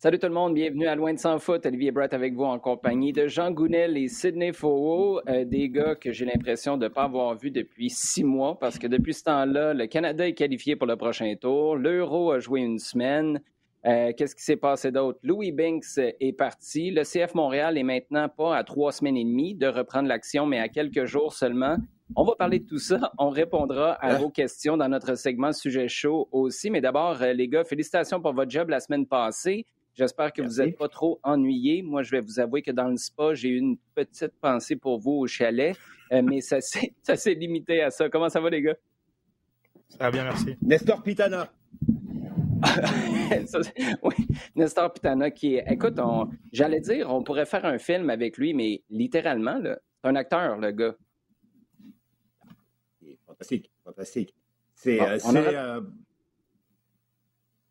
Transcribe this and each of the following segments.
Salut tout le monde, bienvenue à Loin de Sans Foot. Olivier Brett avec vous en compagnie de Jean Gounel et Sidney Faux, euh, des gars que j'ai l'impression de ne pas avoir vus depuis six mois parce que depuis ce temps-là, le Canada est qualifié pour le prochain tour, l'Euro a joué une semaine. Euh, Qu'est-ce qui s'est passé d'autre? Louis Binks est parti. Le CF Montréal est maintenant pas à trois semaines et demie de reprendre l'action, mais à quelques jours seulement. On va parler de tout ça. On répondra à vos questions dans notre segment Sujet chaud aussi. Mais d'abord, euh, les gars, félicitations pour votre job la semaine passée. J'espère que vous n'êtes pas trop ennuyés. Moi, je vais vous avouer que dans le spa, j'ai eu une petite pensée pour vous au chalet, euh, mais ça s'est limité à ça. Comment ça va, les gars? Ça va bien, merci. Nestor Pitana. oui, Nestor Pitana qui est. Écoute, j'allais dire, on pourrait faire un film avec lui, mais littéralement, c'est un acteur, le gars. Fantastique, fantastique. C'est. Ah, euh,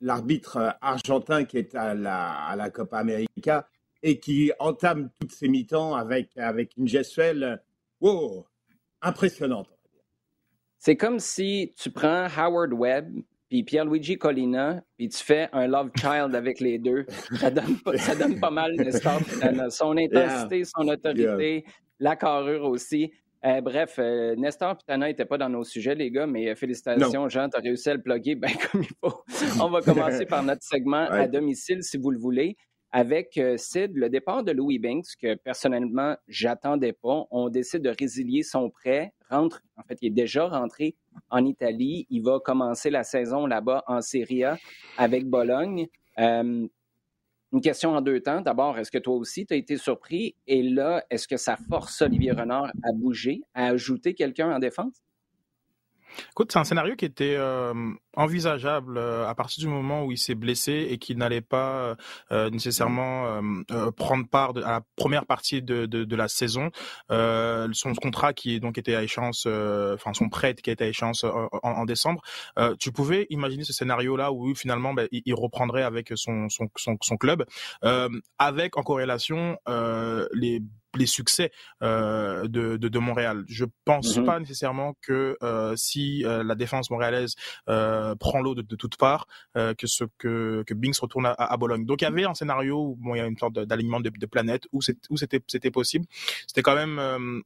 l'arbitre euh, argentin qui est à la, à la Copa América et qui entame toutes ses mi-temps avec, avec une gestuelle euh, wow, impressionnante. C'est comme si tu prends Howard Webb puis Pierluigi Collina, puis tu fais un love child avec les deux. Ça donne, pas, ça donne pas mal, Son intensité, son autorité, la carrure aussi. Euh, bref, euh, Nestor Pitana n'était pas dans nos sujets, les gars, mais euh, félicitations, Jean, tu as réussi à le plugger bien comme il faut. On va commencer par notre segment à domicile, si vous le voulez, avec Sid, le départ de Louis Banks, que personnellement, j'attendais pas. On décide de résilier son prêt, rentre, en fait, il est déjà rentré en Italie. Il va commencer la saison là-bas en Serie A avec Bologne. Une question en deux temps. D'abord, est-ce que toi aussi, tu as été surpris? Et là, est-ce que ça force Olivier Renard à bouger, à ajouter quelqu'un en défense? Écoute, c'est un scénario qui était euh, envisageable euh, à partir du moment où il s'est blessé et qu'il n'allait pas euh, nécessairement prendre part à la première partie de, de, de la saison. son contrat qui donc était à échéance, enfin son prêt qui était à échéance en, en décembre. tu pouvais imaginer ce scénario-là où finalement ben, il, reprendrait avec son, son, son, son club, avec en corrélation les les succès euh, de, de, de, Montréal. Je pense mm-hmm. pas nécessairement que euh, si euh, la défense montréalaise prend l'eau de, de, toutes parts, que ce que que Binks retourne à, à, Bologne. Donc il y avait un scénario où bon, il y a une sorte d'alignement de, de planètes où c'était c'était possible. C'était quand même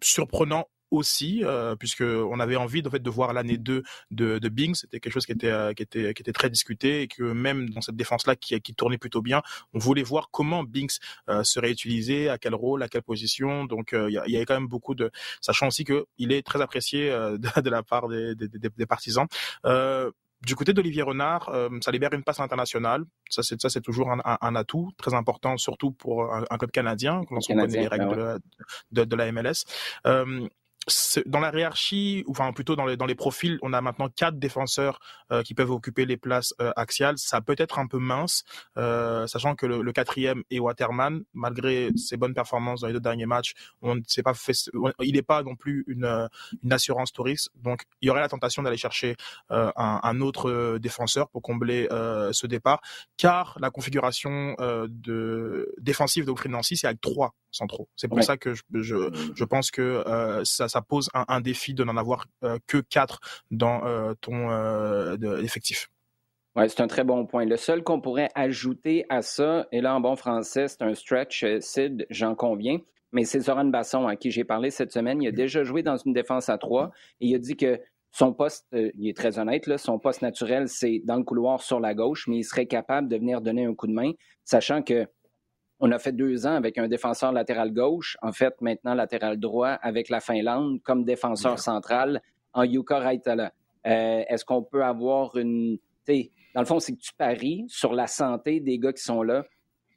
surprenant aussi, euh, puisque on avait envie en fait de voir l'année 2 de, de Bing. C'était quelque chose qui était euh, qui était qui était très discuté et que même dans cette défense là qui qui tournait plutôt bien, on voulait voir comment Binks euh, serait utilisé, à quel rôle, à quelle position. Donc euh, il y, y, avait quand même beaucoup de, sachant aussi que il est très apprécié euh, de, de, la part des, des, des, des partisans. Du côté d'Olivier Renard, euh, ça libère une passe internationale. Ça, c'est ça, c'est toujours un, un, un, atout très important, surtout pour un, un club canadien, lorsqu'on connaît les règles ouais. de, de, de, la MLS. Euh, dans la hiérarchie, enfin plutôt dans les, dans les profils, on a maintenant quatre défenseurs euh, qui peuvent occuper les places euh, axiales. Ça peut être un peu mince, euh, sachant que le, le, quatrième est Waterman, malgré ses bonnes performances dans les deux derniers matchs, on s'est pas fait, il n'est pas non plus une, une assurance touriste. Donc il y aurait la tentation d'aller chercher un, un, autre défenseur pour combler ce départ, car la configuration de défensive de Nancy, c'est avec trois centraux. C'est pour ouais. ça que je, je, je pense que ça ça pose un, un défi de n'en avoir euh, que quatre dans euh, ton euh, de, effectif. Oui, c'est un très bon point. Le seul qu'on pourrait ajouter à ça, et là en bon français, c'est un stretch, Sid, j'en conviens, mais c'est Zoran Basson à qui j'ai parlé cette semaine. Il a déjà joué dans une défense à trois et il a dit que son poste, il est très honnête, là, son poste naturel, c'est dans le couloir sur la gauche, mais il serait capable de venir donner un coup de main, sachant que on a fait deux ans avec un défenseur latéral gauche, en fait maintenant latéral droit avec la Finlande comme défenseur central en Yuka Raitala. Euh, Est-ce qu'on peut avoir une... Dans le fond, c'est que tu paries sur la santé des gars qui sont là.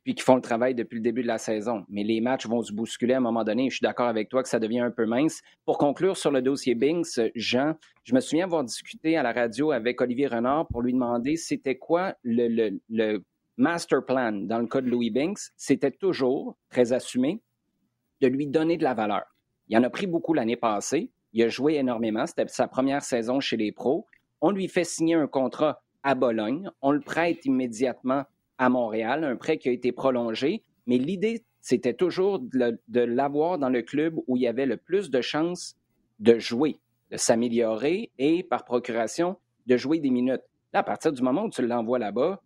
puis qui font le travail depuis le début de la saison. Mais les matchs vont se bousculer à un moment donné. Je suis d'accord avec toi que ça devient un peu mince. Pour conclure sur le dossier Binks, Jean, je me souviens avoir discuté à la radio avec Olivier Renard pour lui demander c'était quoi le, master plan dans le cas de Louis Binks. C'était toujours, très assumé, de lui donner de la valeur. Il en a pris beaucoup l'année passée. Il a joué énormément. C'était sa première saison chez les pros. On lui fait signer un contrat à Bologne. On le prête immédiatement à Montréal, un prêt qui a été prolongé, mais l'idée, c'était toujours de, l'avoir dans le club où il y avait le plus de chances de jouer, de s'améliorer et, par procuration, de jouer des minutes. Là, à partir du moment où tu l'envoies là-bas,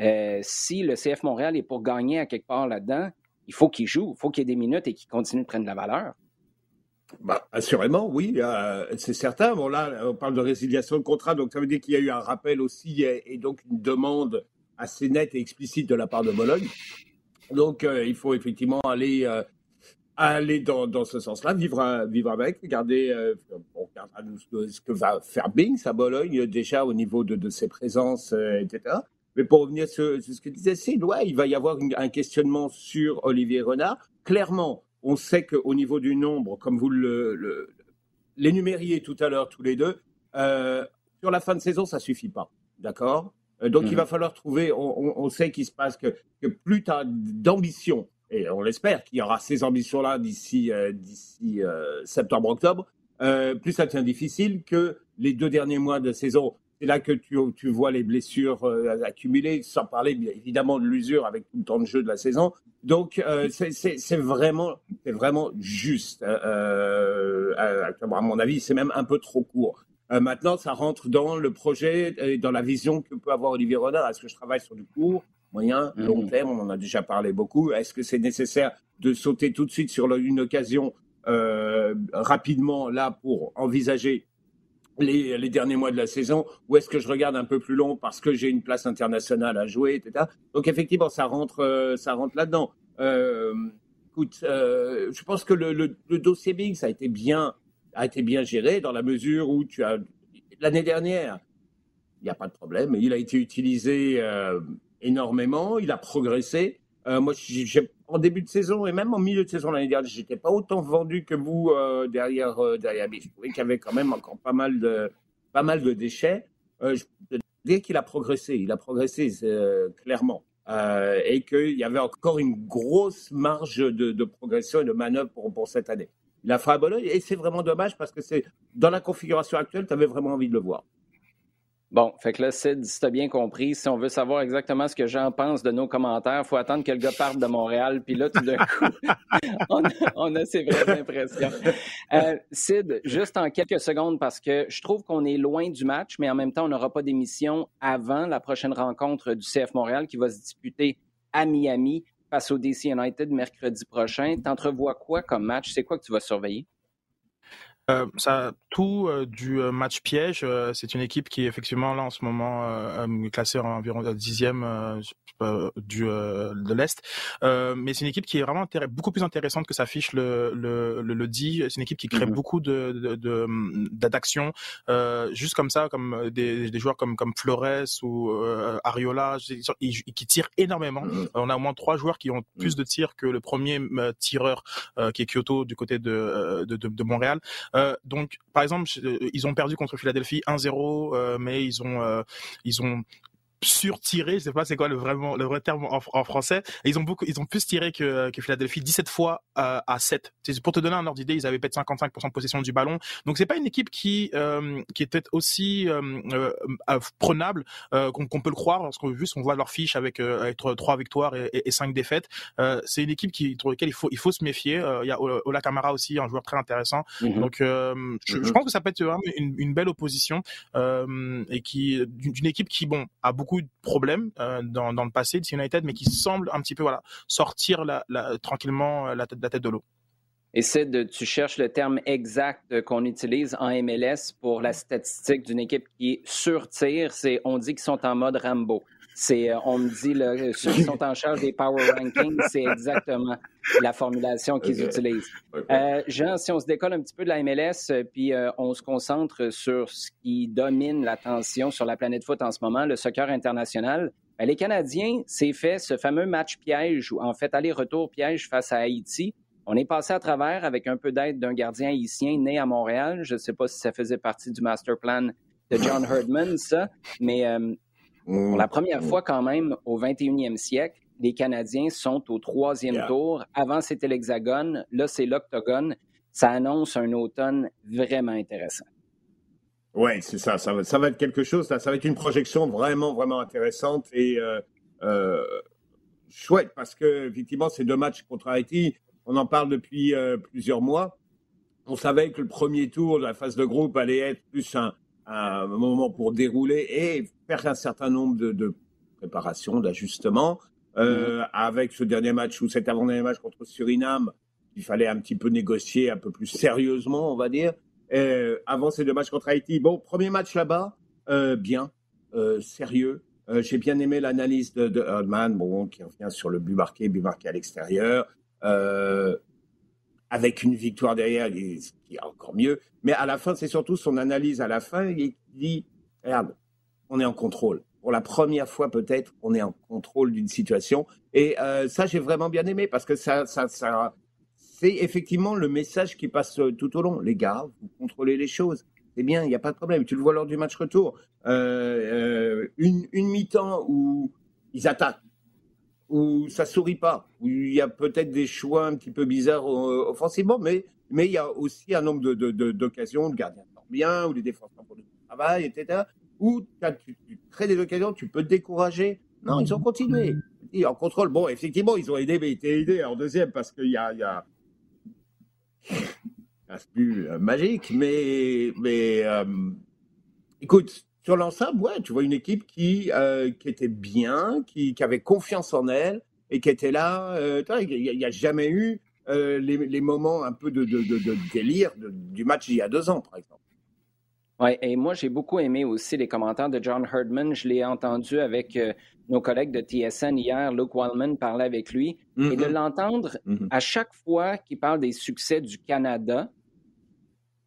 euh, si le CF Montréal est pour gagner à quelque part là-dedans, il faut qu'il joue, il faut qu'il y ait des minutes et qu'il continue de prendre de la valeur. Bah, assurément, oui, euh, c'est certain. Bon, là, on parle de résiliation de contrat, donc ça veut dire qu'il y a eu un rappel aussi et donc une demande assez net et explicite de la part de Bologne. Donc, euh, il faut effectivement aller, aller dans, dans ce sens-là, vivre, vivre avec, regarder, ce que va faire Bings à Bologne, déjà au niveau de, de ses présences, etc. Mais pour revenir sur, ce que disait Sid, ouais, il va y avoir un questionnement sur Olivier Renard. Clairement, on sait qu'au niveau du nombre, comme vous l'énumériez tout à l'heure tous les deux, sur la fin de saison, ça suffit pas. D'accord? Euh, donc, il mhm. va falloir trouver, on, sait qu'il se passe que, plus tu as d'ambition, et on l'espère qu'il y aura ces ambitions-là d'ici euh, d'ici euh, septembre-octobre, plus ça devient difficile que les deux derniers mois de saison. C'est là que tu, tu vois les blessures accumulées, sans parler évidemment de l'usure avec tout le temps de jeu de la saison. Donc, c'est vraiment, vraiment juste. à mon avis, c'est même un peu trop court. Euh, maintenant, ça rentre dans le projet et dans la vision que peut avoir Olivier Renard. Est-ce que je travaille sur du court, moyen, mhm. long terme? On en a déjà parlé beaucoup. Est-ce que c'est nécessaire de sauter tout de suite sur une occasion euh, rapidement là pour envisager les, derniers mois de la saison ou est-ce que je regarde un peu plus long parce que j'ai une place internationale à jouer, etc. Donc effectivement, ça rentre, euh, ça rentre là-dedans. Euh, écoute, euh, je pense que le, dossier Big, a été bien a été bien géré dans la mesure où tu as l'année dernière, il n'y a pas de problème, il a été utilisé énormément, il a progressé. Euh, moi, en début de saison et même en milieu de saison l'année dernière, j'étais pas autant vendu que vous euh, derrière derrière Je trouvais qu'il y avait quand même encore pas mal de pas mal de déchets. je peux dire qu'il a progressé, il a progressé clairement. et qu'il y avait encore une grosse marge de, progression et de manœuvre pour, pour cette année il a fait à Bologne et c'est vraiment dommage parce que dans la configuration actuelle, tu avais vraiment envie de le voir. Bon, fait que là, Sid, si tu as bien compris, si on veut savoir exactement ce que j'en pense de nos commentaires, il faut attendre que le gars parte de Montréal. Puis là, tout d'un coup, on, a, ces vraies impressions. Euh, Sid, juste en quelques secondes, parce que je trouve qu'on est loin du match, mais en même temps, on n'aura pas d'émission avant la prochaine rencontre du CF Montréal qui va se disputer à Miami face au DC United mercredi prochain. T'entrevois quoi comme match? C'est quoi que tu vas surveiller? Euh, ça tout euh, du euh, match piège. c'est une équipe qui est effectivement là en ce moment classée environ dixième du de l'est, mais c'est une équipe qui est vraiment beaucoup plus intéressante que s'affiche le le, le, dit. C'est une équipe qui crée mm-hmm. beaucoup de d'actions, juste comme ça, comme des, des, joueurs comme comme Flores ou Ariola, qui tirent énormément. Mm-hmm. On a au moins trois joueurs qui ont plus mm. de tirs que le premier tireur qui est Kyoto du côté de, de, de Montréal. Euh, donc, par exemple, euh, ils ont perdu contre Philadelphie 1-0, euh, mais ils ont ils ont surtiré, je sais pas c'est quoi le vraiment le vrai terme en, français. Et ils ont beaucoup, ils ont plus tiré que, que Philadelphie, 17 fois euh, à 7. Pour te donner un ordre d'idée, ils avaient peut-être 55% de possession du ballon. Donc c'est pas une équipe qui euh, qui était aussi euh, euh prenable euh, qu'on peut le croire lorsqu'on vu on voit leur fiche avec, avec 3 victoires et, et, 5 défaites. c'est une équipe qui pour laquelle il faut il faut se méfier. Il y a Ola Kamara aussi, un joueur très intéressant. Mm-hmm. Donc je, je, mm-hmm. pense que ça peut être une, une belle opposition et qui d'une équipe qui bon a beaucoup de problèmes euh, dans, dans, le passé de United, mais qui semble un petit peu voilà sortir la, tranquillement euh, la tête, la tête de l'eau. Et de, tu cherches le terme exact qu'on utilise en MLS pour la statistique d'une équipe qui surtire, c'est on dit qu'ils sont en mode Rambo. C'est, euh, on me dit, là, ceux qui sont en charge des power rankings, c'est exactement la formulation qu'ils utilisent. Euh, Jean, si on se décolle un petit peu de la MLS, euh, puis on se concentre sur ce qui domine l'attention sur la planète foot en ce moment, le soccer international, Ben, les Canadiens, c'est fait ce fameux match piège, ou en fait aller-retour piège face à Haïti. On est passé à travers avec un peu d'aide d'un gardien haïtien né à Montréal. Je ne sais pas si ça faisait partie du master plan de John Herdman, ça, mais euh, pour la première fois quand même au 21e siècle, les Canadiens sont au troisième tour. Avant, c'était l'hexagone. Là, c'est l'octogone. Ça annonce un automne vraiment intéressant. Oui, c'est ça. Ça va, ça va, être quelque chose. Ça, va être une projection vraiment, vraiment intéressante et euh, euh, chouette parce que, effectivement, ces deux matchs contre Haïti, on en parle depuis euh, plusieurs mois. On savait que le premier tour de la phase de groupe allait être plus un, un moment pour dérouler et faire un certain nombre de, de préparations, d'ajustements. Euh, mm-hmm. Avec ce dernier match ou cet avant-dernier match contre Suriname, il fallait un petit peu négocier un peu plus sérieusement, on va dire. Euh, avant ces deux matchs contre Haïti, bon, premier match là-bas, euh, bien, euh, sérieux. Euh, j'ai bien aimé l'analyse de, de Herdman, bon, qui revient sur le but marqué, but marqué à l'extérieur. Euh, avec une victoire derrière, ce qui est encore mieux. Mais à la fin, c'est surtout son analyse à la fin. Il dit, regarde, on est en contrôle. Pour la première fois, peut-être, on est en contrôle d'une situation. Et euh, ça, j'ai vraiment bien aimé parce que c'est effectivement le message qui passe tout au long. Les gars, vous contrôlez les choses. C'est bien, il n'y a pas de problème. Tu le vois lors du match retour. Euh, euh, une, une mi-temps où ils attaquent où ça sourit pas, où il y a peut-être des choix un petit peu bizarres euh, offensivement, mais, mais il y a aussi un nombre d'occasions, de, de, de gardiens bien, ou les défenseurs pour le travail, etc., où tu, crées des occasions, tu peux te décourager. Non, ils ont continué. Et en contrôle, bon, effectivement, ils ont aidé, mais ils étaient aidés en deuxième parce qu'il y a, y a... c'est plus euh, magique, mais, mais euh, écoute, sur l'ensemble, ouais, tu vois une équipe qui, euh, qui était bien, qui, qui, avait confiance en elle et qui était là. Euh, il n'y a, jamais eu euh, les, les, moments un peu de, de, de, de délire du match il y a deux ans, par exemple. Oui, et moi, j'ai beaucoup aimé aussi les commentaires de John Herdman. Je l'ai entendu avec euh, nos collègues de TSN hier. Luke Wildman parlait avec lui. Mm -hmm. Et de mm-hmm. l'entendre mm -hmm. à chaque fois qu'il parle des succès du Canada,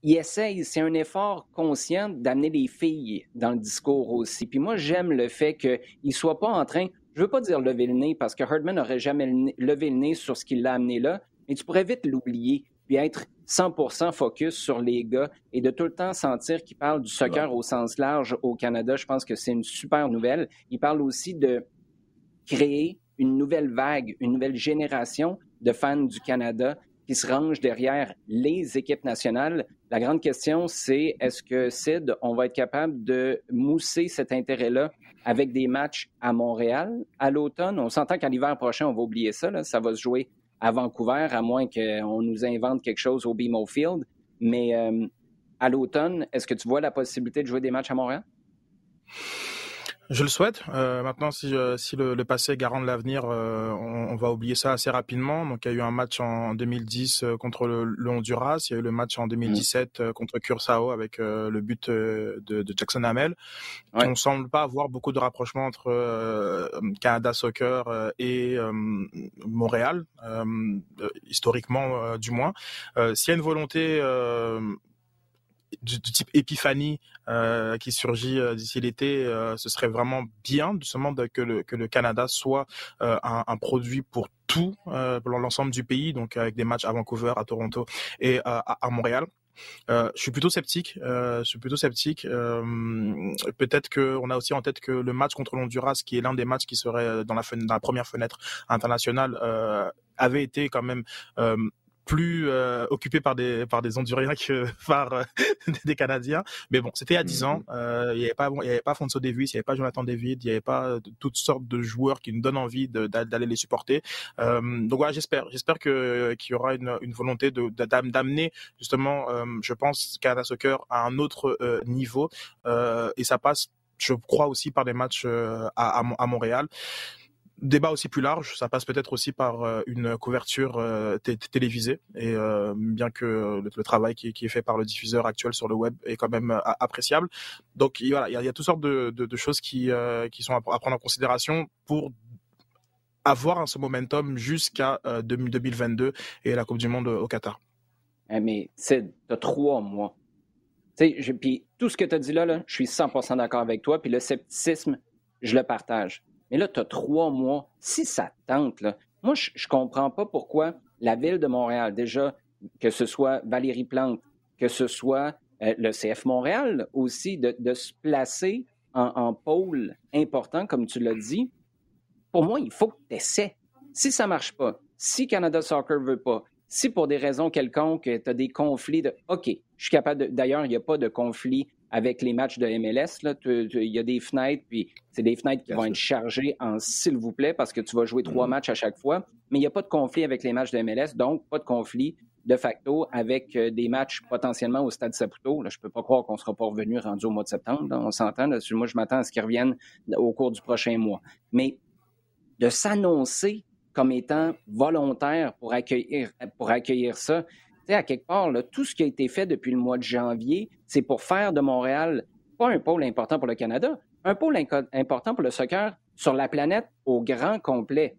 il essaye, c'est un effort conscient d'amener les filles dans le discours aussi. Puis moi, j'aime le fait qu'il ne soit pas en train, je veux pas dire lever le nez, parce que Herdman n'aurait jamais levé le nez sur ce qui l'a amené là, mais tu pourrais vite l'oublier, puis être 100% focus sur les gars et de tout le temps sentir qu'il parle du soccer au sens large au Canada. Je pense que c'est une super nouvelle. Il parle aussi de créer une nouvelle vague, une nouvelle génération de fans du Canada qui se rangent derrière les équipes nationales. La grande question, c'est est-ce que Sid, on va être capable de mousser cet intérêt-là avec des matchs à Montréal à l'automne? On s'entend qu'à l'hiver prochain, on va oublier ça. Là. Ça va se jouer à Vancouver, à moins qu'on nous invente quelque chose au BMO Field. Mais euh, à l'automne, est-ce que tu vois la possibilité de jouer des matchs à Montréal? Je le souhaite. Euh, maintenant, si, euh, si le, le, passé est garant de l'avenir, euh, on, on, va oublier ça assez rapidement. Donc, il y a eu un match en 2010 euh, contre le, le, Honduras. Il y a eu le match en 2017 mmh. contre Curaçao avec le but de, de, Jackson Hamel. Ouais. On semble pas avoir beaucoup de rapprochement entre Canada Soccer et Montréal, historiquement du moins. S'il y a une volonté du, type épiphanie euh, qui surgit euh, d'ici l'été, euh, ce serait vraiment bien justement de, que, le, que le Canada soit un, produit pour tout, pour l'ensemble du pays, donc avec des matchs à Vancouver, à Toronto et à, Montréal. Je suis plutôt sceptique. Je suis plutôt sceptique. Peut-être qu'on a aussi en tête que le match contre l'Honduras, qui est l'un des matchs qui serait dans la, dans la première fenêtre internationale, avait été quand même plus euh, occupé par des par des Honduriens que par euh, des Canadiens. Mais bon, c'était à 10 ans. Mm-hmm. Euh, il n'y avait pas il y avait pas Fonso Davis, il n'y avait pas Jonathan David, il n'y avait pas euh, toutes sortes de joueurs qui nous donnent envie d'aller les supporter. Euh, donc voilà, j'espère j'espère que qu'il y aura une, une volonté de d'amener justement, je pense, Canada Soccer à un autre niveau et ça passe, je crois aussi par des matchs à, à, à Montréal débat aussi plus large, ça passe peut-être aussi par euh, une couverture euh, télévisée et euh, bien que le, travail qui, est fait par le diffuseur actuel sur le web est quand même appréciable. Donc voilà, il y a, toutes sortes de, choses qui, qui sont à, prendre en considération pour avoir ce momentum jusqu'à 2022 et la Coupe du Monde au Qatar. Eh, mais c'est de trois mois. Puis tout ce que tu as dit là, là, je suis 100% d'accord avec toi. Puis le scepticisme, je le partage Mais là, tu as trois mois. Si ça tente, moi, je ne comprends pas pourquoi la ville de Montréal, déjà, que ce soit Valérie Plante, que ce soit euh, le CF Montréal aussi, de, se placer en, pôle important, comme tu l'as dit, pour moi, il faut que tu essaies. Si ça ne marche pas, si Canada Soccer ne veut pas, si pour des raisons quelconques, tu as des conflits de OK, je suis capable. D'ailleurs, il n'y a pas de conflit avec les matchs de MLS. Il y a des fenêtres, puis c'est des fenêtres qui vont être chargées en s'il vous plaît, parce que tu vas jouer trois mm-hmm. matchs à chaque fois. Mais il n'y a pas de conflit avec les matchs de MLS, donc pas de conflit de facto avec euh, des matchs potentiellement au Stade Saputo. Là, je ne peux pas croire qu'on ne sera pas revenu rendu au mois de septembre. on s'entend. Moi, je m'attends à ce qu'ils reviennent au cours du prochain mois. Mais de s'annoncer comme étant volontaire pour accueillir, pour accueillir ça, à quelque part, tout ce qui a été fait depuis le mois de janvier, c'est pour faire de Montréal pas un pôle important pour le Canada, un pôle important pour le soccer sur la planète au grand complet.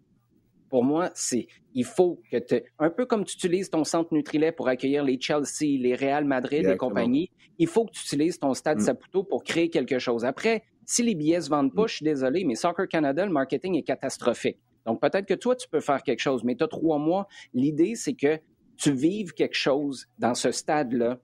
Pour moi, c'est il faut que tu un peu comme tu utilises ton centre Nutrilet pour accueillir les Chelsea, les Real Madrid et compagnie, il faut que tu utilises ton stade mm. Saputo pour créer quelque chose. Après, si les billets se vendent pas, mm. je suis désolé, mais Soccer Canada, le marketing est catastrophique. Donc peut-être que toi, tu peux faire quelque chose, mais tu as trois mois. L'idée, c'est que tu vives quelque chose dans ce stade-là,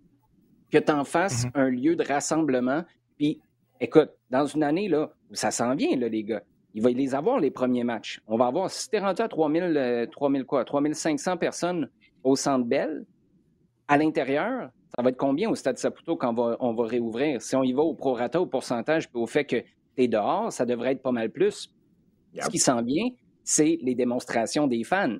que tu en fasses mm-hmm. un lieu de rassemblement. Puis, écoute, dans une année là, ça s'en vient, là, les gars, il va les avoir, les premiers matchs. On va avoir, si tu es rendu à 3000, 3000 euh, quoi, 3500 personnes au Centre Bell, à l'intérieur, ça va être combien au Stade Saputo quand on va, on va réouvrir? Si on y va au prorata, au pourcentage, puis au fait que tu es dehors, ça devrait être pas mal plus. Ce qui sent bien, c'est les démonstrations des fans.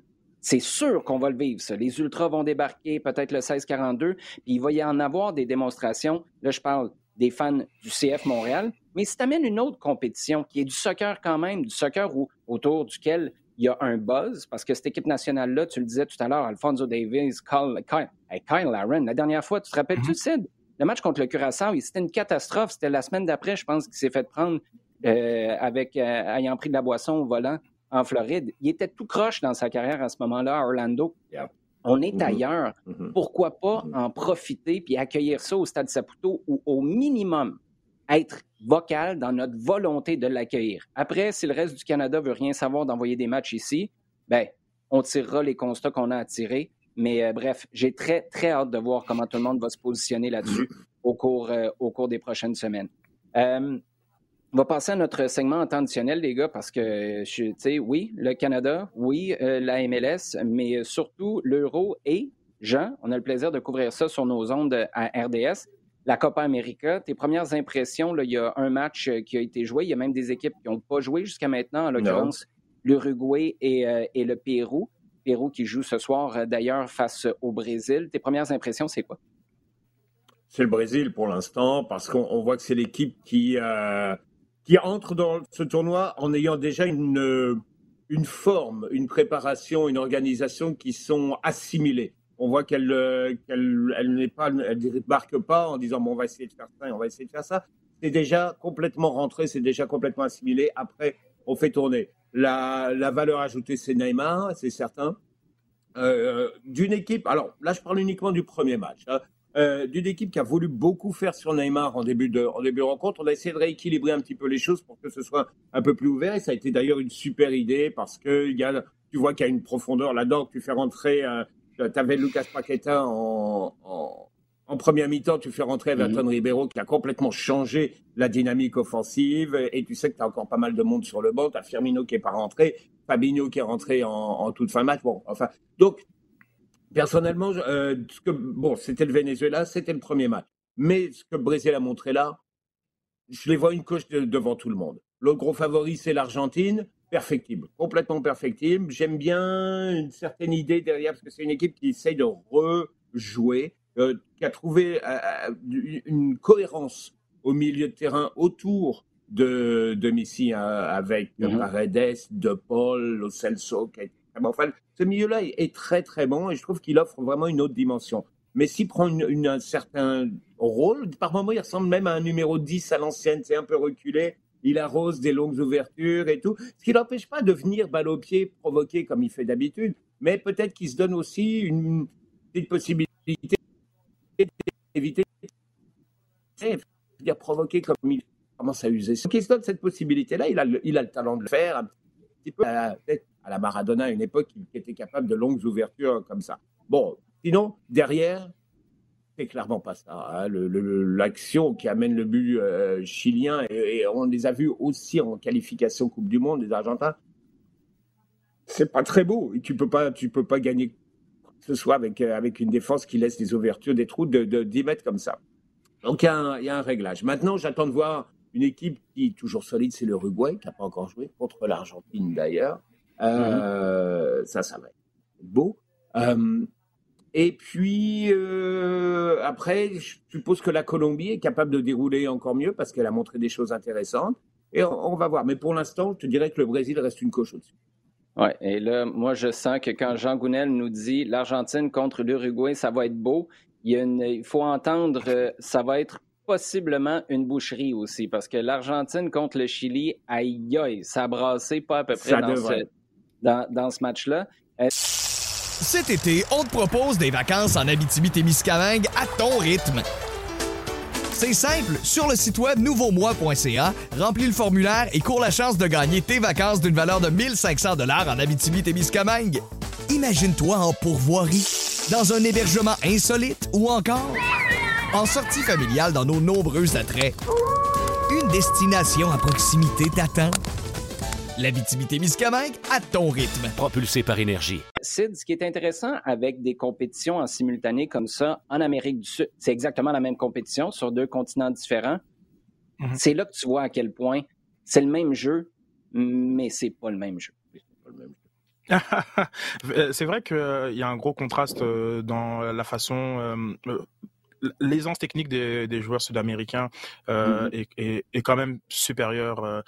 C'est sûr qu'on va le vivre, ça. Les Ultras vont débarquer peut-être le 16-42, puis il va y en avoir des démonstrations. Là, je parle des fans du CF Montréal. Mais si tu amènes une autre compétition qui est du soccer quand même, du soccer autour duquel il y a un buzz, parce que cette équipe nationale-là, tu le disais tout à l'heure, Alfonso Davis, Kyle, Kyle, Aaron, la dernière fois, tu te rappelles-tu. Sid? Le match contre le Curaçao, c'était une catastrophe. C'était la semaine d'après, je pense, qu'il s'est fait prendre euh, avec euh, ayant pris de la boisson au volant en Floride. Il était tout croche dans sa carrière à ce moment-là à Orlando. On est mm-hmm. ailleurs. Mm-hmm. Pourquoi pas mm-hmm. en profiter puis accueillir ça au Stade Saputo ou au minimum être vocal dans notre volonté de l'accueillir? Après, si le reste du Canada veut rien savoir d'envoyer des matchs ici, ben, on tirera les constats qu'on a à tirer. Mais euh, bref, j'ai très, très hâte de voir comment tout le monde va se positionner là-dessus au cours, euh, au cours des prochaines semaines. Euh, on va passer à notre segment traditionnel, les gars, parce que, tu sais, oui, le Canada, oui, euh, la MLS, mais surtout l'Euro et, Jean, on a le plaisir de couvrir ça sur nos ondes à RDS. La Copa América, tes premières impressions, là, il y a un match euh, qui a été joué, il y a même des équipes qui n'ont pas joué jusqu'à maintenant, en l'occurrence l'Uruguay et, euh, et, le Pérou. Pérou qui joue ce soir d'ailleurs face au Brésil. Tes premières impressions, c'est quoi? C'est le Brésil pour l'instant, parce qu'on voit que c'est l'équipe qui, qui entre dans ce tournoi en ayant déjà une, une forme, une préparation, une organisation qui sont assimilées. On voit qu'elle elle n'est pas, elle débarque pas en disant bon on va essayer de faire ça et on va essayer de faire ça. C'est déjà complètement rentré, c'est déjà complètement assimilé. Après, on fait tourner. La, la valeur ajoutée, c'est Neymar, c'est certain. Euh, d'une équipe, alors là je parle uniquement du premier match. Hein. Euh, d'une équipe qui a voulu beaucoup faire sur Neymar en début, de, en début de rencontre. On a essayé de rééquilibrer un petit peu les choses pour que ce soit un peu plus ouvert. Et ça a été d'ailleurs une super idée parce que y a, tu vois qu'il y a une profondeur là-dedans. Tu fais rentrer, euh, tu avais Lucas Paqueta en, en, en première mi-temps, tu fais rentrer Everton mhm. Ribeiro qui a complètement changé la dynamique offensive. Et tu sais que tu as encore pas mal de monde sur le banc. Tu as Firmino qui est pas rentré, Fabinho qui est rentré en, en toute fin de match. Bon, enfin, donc Personnellement, euh, que, bon, c'était le Venezuela, c'était le premier match. Mais ce que le Brésil a montré là, je les vois une coche devant tout le monde. L'autre gros favori, c'est l'Argentine. Perfectible, complètement perfectible. J'aime bien une certaine idée derrière, parce que c'est une équipe qui essaye de rejouer, euh, qui a trouvé euh, une cohérence au milieu de terrain autour de, de Messi, hein, avec mm-hmm. Paredes, De Paul, Lo Celso, qui a été Enfin, ce milieu-là est, très très bon et je trouve qu'il offre vraiment une autre dimension. Mais s'il prend un certain rôle, par moments il ressemble même à un numéro 10 à l'ancienne, c'est un peu reculé, il arrose des longues ouvertures et tout, ce qui n'empêche pas de venir balle au pied, provoquer comme il fait d'habitude, mais peut-être qu'il se donne aussi une petite possibilité d'éviter de provoquer comme il commence à user. Qui se donne cette possibilité-là, il a, le, il a le talent de le faire, peu à, la Maradona à une époque qui, était capable de longues ouvertures comme ça. Bon, sinon, derrière, c'est clairement pas ça. Hein. L'action qui amène le but euh, chilien, et, on les a vus aussi en qualification Coupe du Monde, les Argentins, c'est pas très beau. Et tu peux pas, tu peux pas gagner ce soit avec, euh, avec une défense qui laisse des ouvertures, des trous de, de 10 mètres comme ça. Donc il y, a un réglage. Maintenant, j'attends de voir une équipe qui est toujours solide, c'est l'Uruguay, qui n'a pas encore joué, contre l'Argentine d'ailleurs. Euh, Ça, ça va être beau. Euh, et puis, euh, après, je suppose que la Colombie est capable de dérouler encore mieux parce qu'elle a montré des choses intéressantes. Et on, va voir. Mais pour l'instant, je te dirais que le Brésil reste une coche au-dessus. Oui, et là, moi, je sens que quand Jean Gounel nous dit l'Argentine contre l'Uruguay, ça va être beau, il, faut entendre, ça va être possiblement une boucherie aussi, parce que l'Argentine contre le Chili, aïe aïe, ça a brassé pas à peu près dans ce, dans, ce match-là. Euh, Cet été, on te propose des vacances en Abitibi-Témiscamingue à ton rythme. C'est simple, sur le site web nouveaumois.ca, remplis le formulaire et cours la chance de gagner tes vacances d'une valeur de 1500 dollars en Abitibi-Témiscamingue. Imagine-toi en pourvoirie, dans un hébergement insolite ou encore en sortie familiale dans nos nombreux attraits. Une destination à proximité t'attend. La Miscamingue à ton rythme. Propulsé par énergie. Sid, ce qui est intéressant avec des compétitions en simultané comme ça en Amérique du Sud, c'est exactement la même compétition sur deux continents différents. Mhm. C'est là que tu vois à quel point c'est le même jeu, mais c'est pas le même jeu. c'est vrai qu'il y a un gros contraste euh, dans la façon euh, l'aisance technique des, joueurs sud-américains euh, mhm. est, quand même supérieure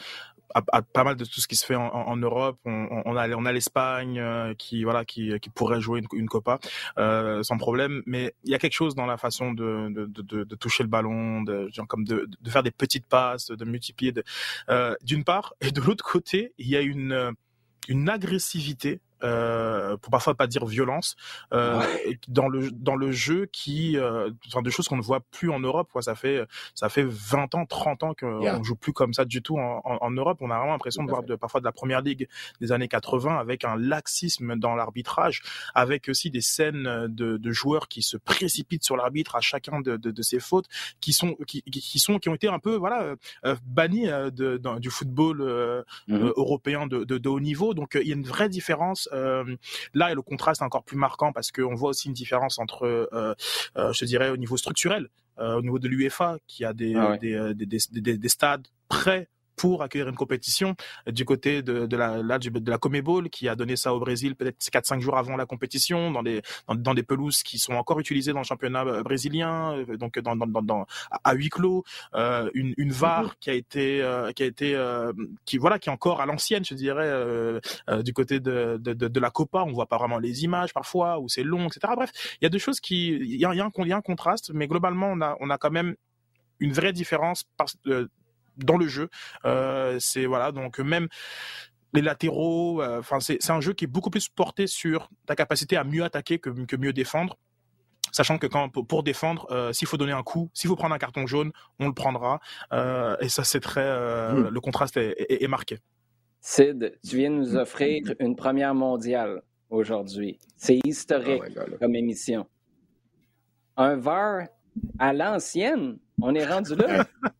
à, pas mal de tout ce qui se fait en, Europe. On, a, on a l'Espagne euh, qui voilà qui, qui pourrait jouer une, une Copa euh, sans problème, mais il y a quelque chose dans la façon de, de, de, de toucher le ballon, de, genre comme de, de faire des petites passes, de multiplier. Euh, d'une part, et de l'autre côté, il y a une une agressivité euh, pour parfois pas dire violence, euh, dans le dans le jeu qui, euh, enfin des choses qu'on ne voit plus en Europe. Quoi. Ça fait ça fait 20 ans, 30 ans qu'on ne joue plus comme ça du tout en, en, Europe. On a vraiment l'impression de voir de, parfois de la première ligue des années 80 avec un laxisme dans l'arbitrage, avec aussi des scènes de, de, joueurs qui se précipitent sur l'arbitre à chacun de, de, de, ses fautes, qui sont qui, qui sont qui ont été un peu voilà euh, bannis de, du football mm-hmm. européen de, de, haut niveau. Donc il y a une vraie différence euh, là, le contraste est encore plus marquant parce qu'on voit aussi une différence entre, euh, euh, je dirais, au niveau structurel, au niveau de l'UEFA, qui a des, ah des, des, des, stades prêts pour accueillir une compétition du côté de, de la là, de la Comebol qui a donné ça au Brésil peut-être 4-5 jours avant la compétition dans des dans, des pelouses qui sont encore utilisées dans le championnat euh, brésilien euh, donc dans, dans, dans à huis clos euh, une, une VAR mhm. qui a été euh, qui a été euh, qui voilà qui est encore à l'ancienne je dirais du côté de, de, de, la Copa on voit pas vraiment les images parfois où c'est long etc bref il y a deux choses qui il y a, y, a y a un contraste mais globalement on a on a quand même une vraie différence par, dans le jeu. Euh, c'est voilà donc même les latéraux. Euh, enfin, c'est un jeu qui est beaucoup plus porté sur ta capacité à mieux attaquer que, que mieux défendre. Sachant que quand pour défendre, euh, s'il faut donner un coup, s'il faut prendre un carton jaune, on le prendra. et ça, c'est très hmm. le contraste est, est, marqué. Sid, tu viens de nous offrir une première mondiale aujourd'hui. C'est historique oh comme émission. Un VAR à l'ancienne, on est rendu là.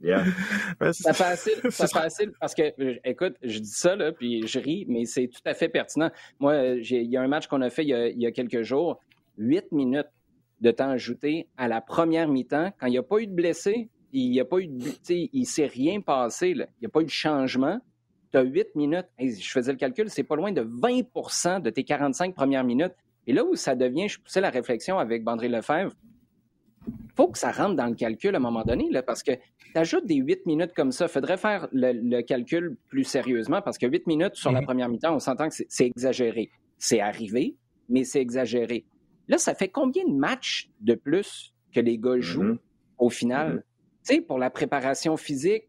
ça fait ça facile parce que, écoute, je dis ça, là, puis je ris, mais c'est tout à fait pertinent. Moi, il y a un match qu'on a fait il y a, quelques jours, huit minutes de temps ajouté à la première mi-temps, quand il n'y a pas eu de blessés, il n'y a pas eu de, il s'est rien passé, il n'y a pas eu de changement. Tu as huit minutes. je faisais le calcul, c'est pas loin de 20% de tes 45 premières minutes. Et là où ça devient, je poussais la réflexion avec Bandré Lefebvre, faut que ça rentre dans le calcul à un moment donné, là, parce que tu ajoutes des huit minutes comme ça. Il faudrait faire le, calcul plus sérieusement, parce que huit minutes sur la mhm. première mi-temps, on s'entend que c'est exagéré. C'est arrivé, mais c'est exagéré. Là, ça fait combien de matchs de plus que les gars jouent mhm. au final? Mhm. Sais, pour la préparation physique,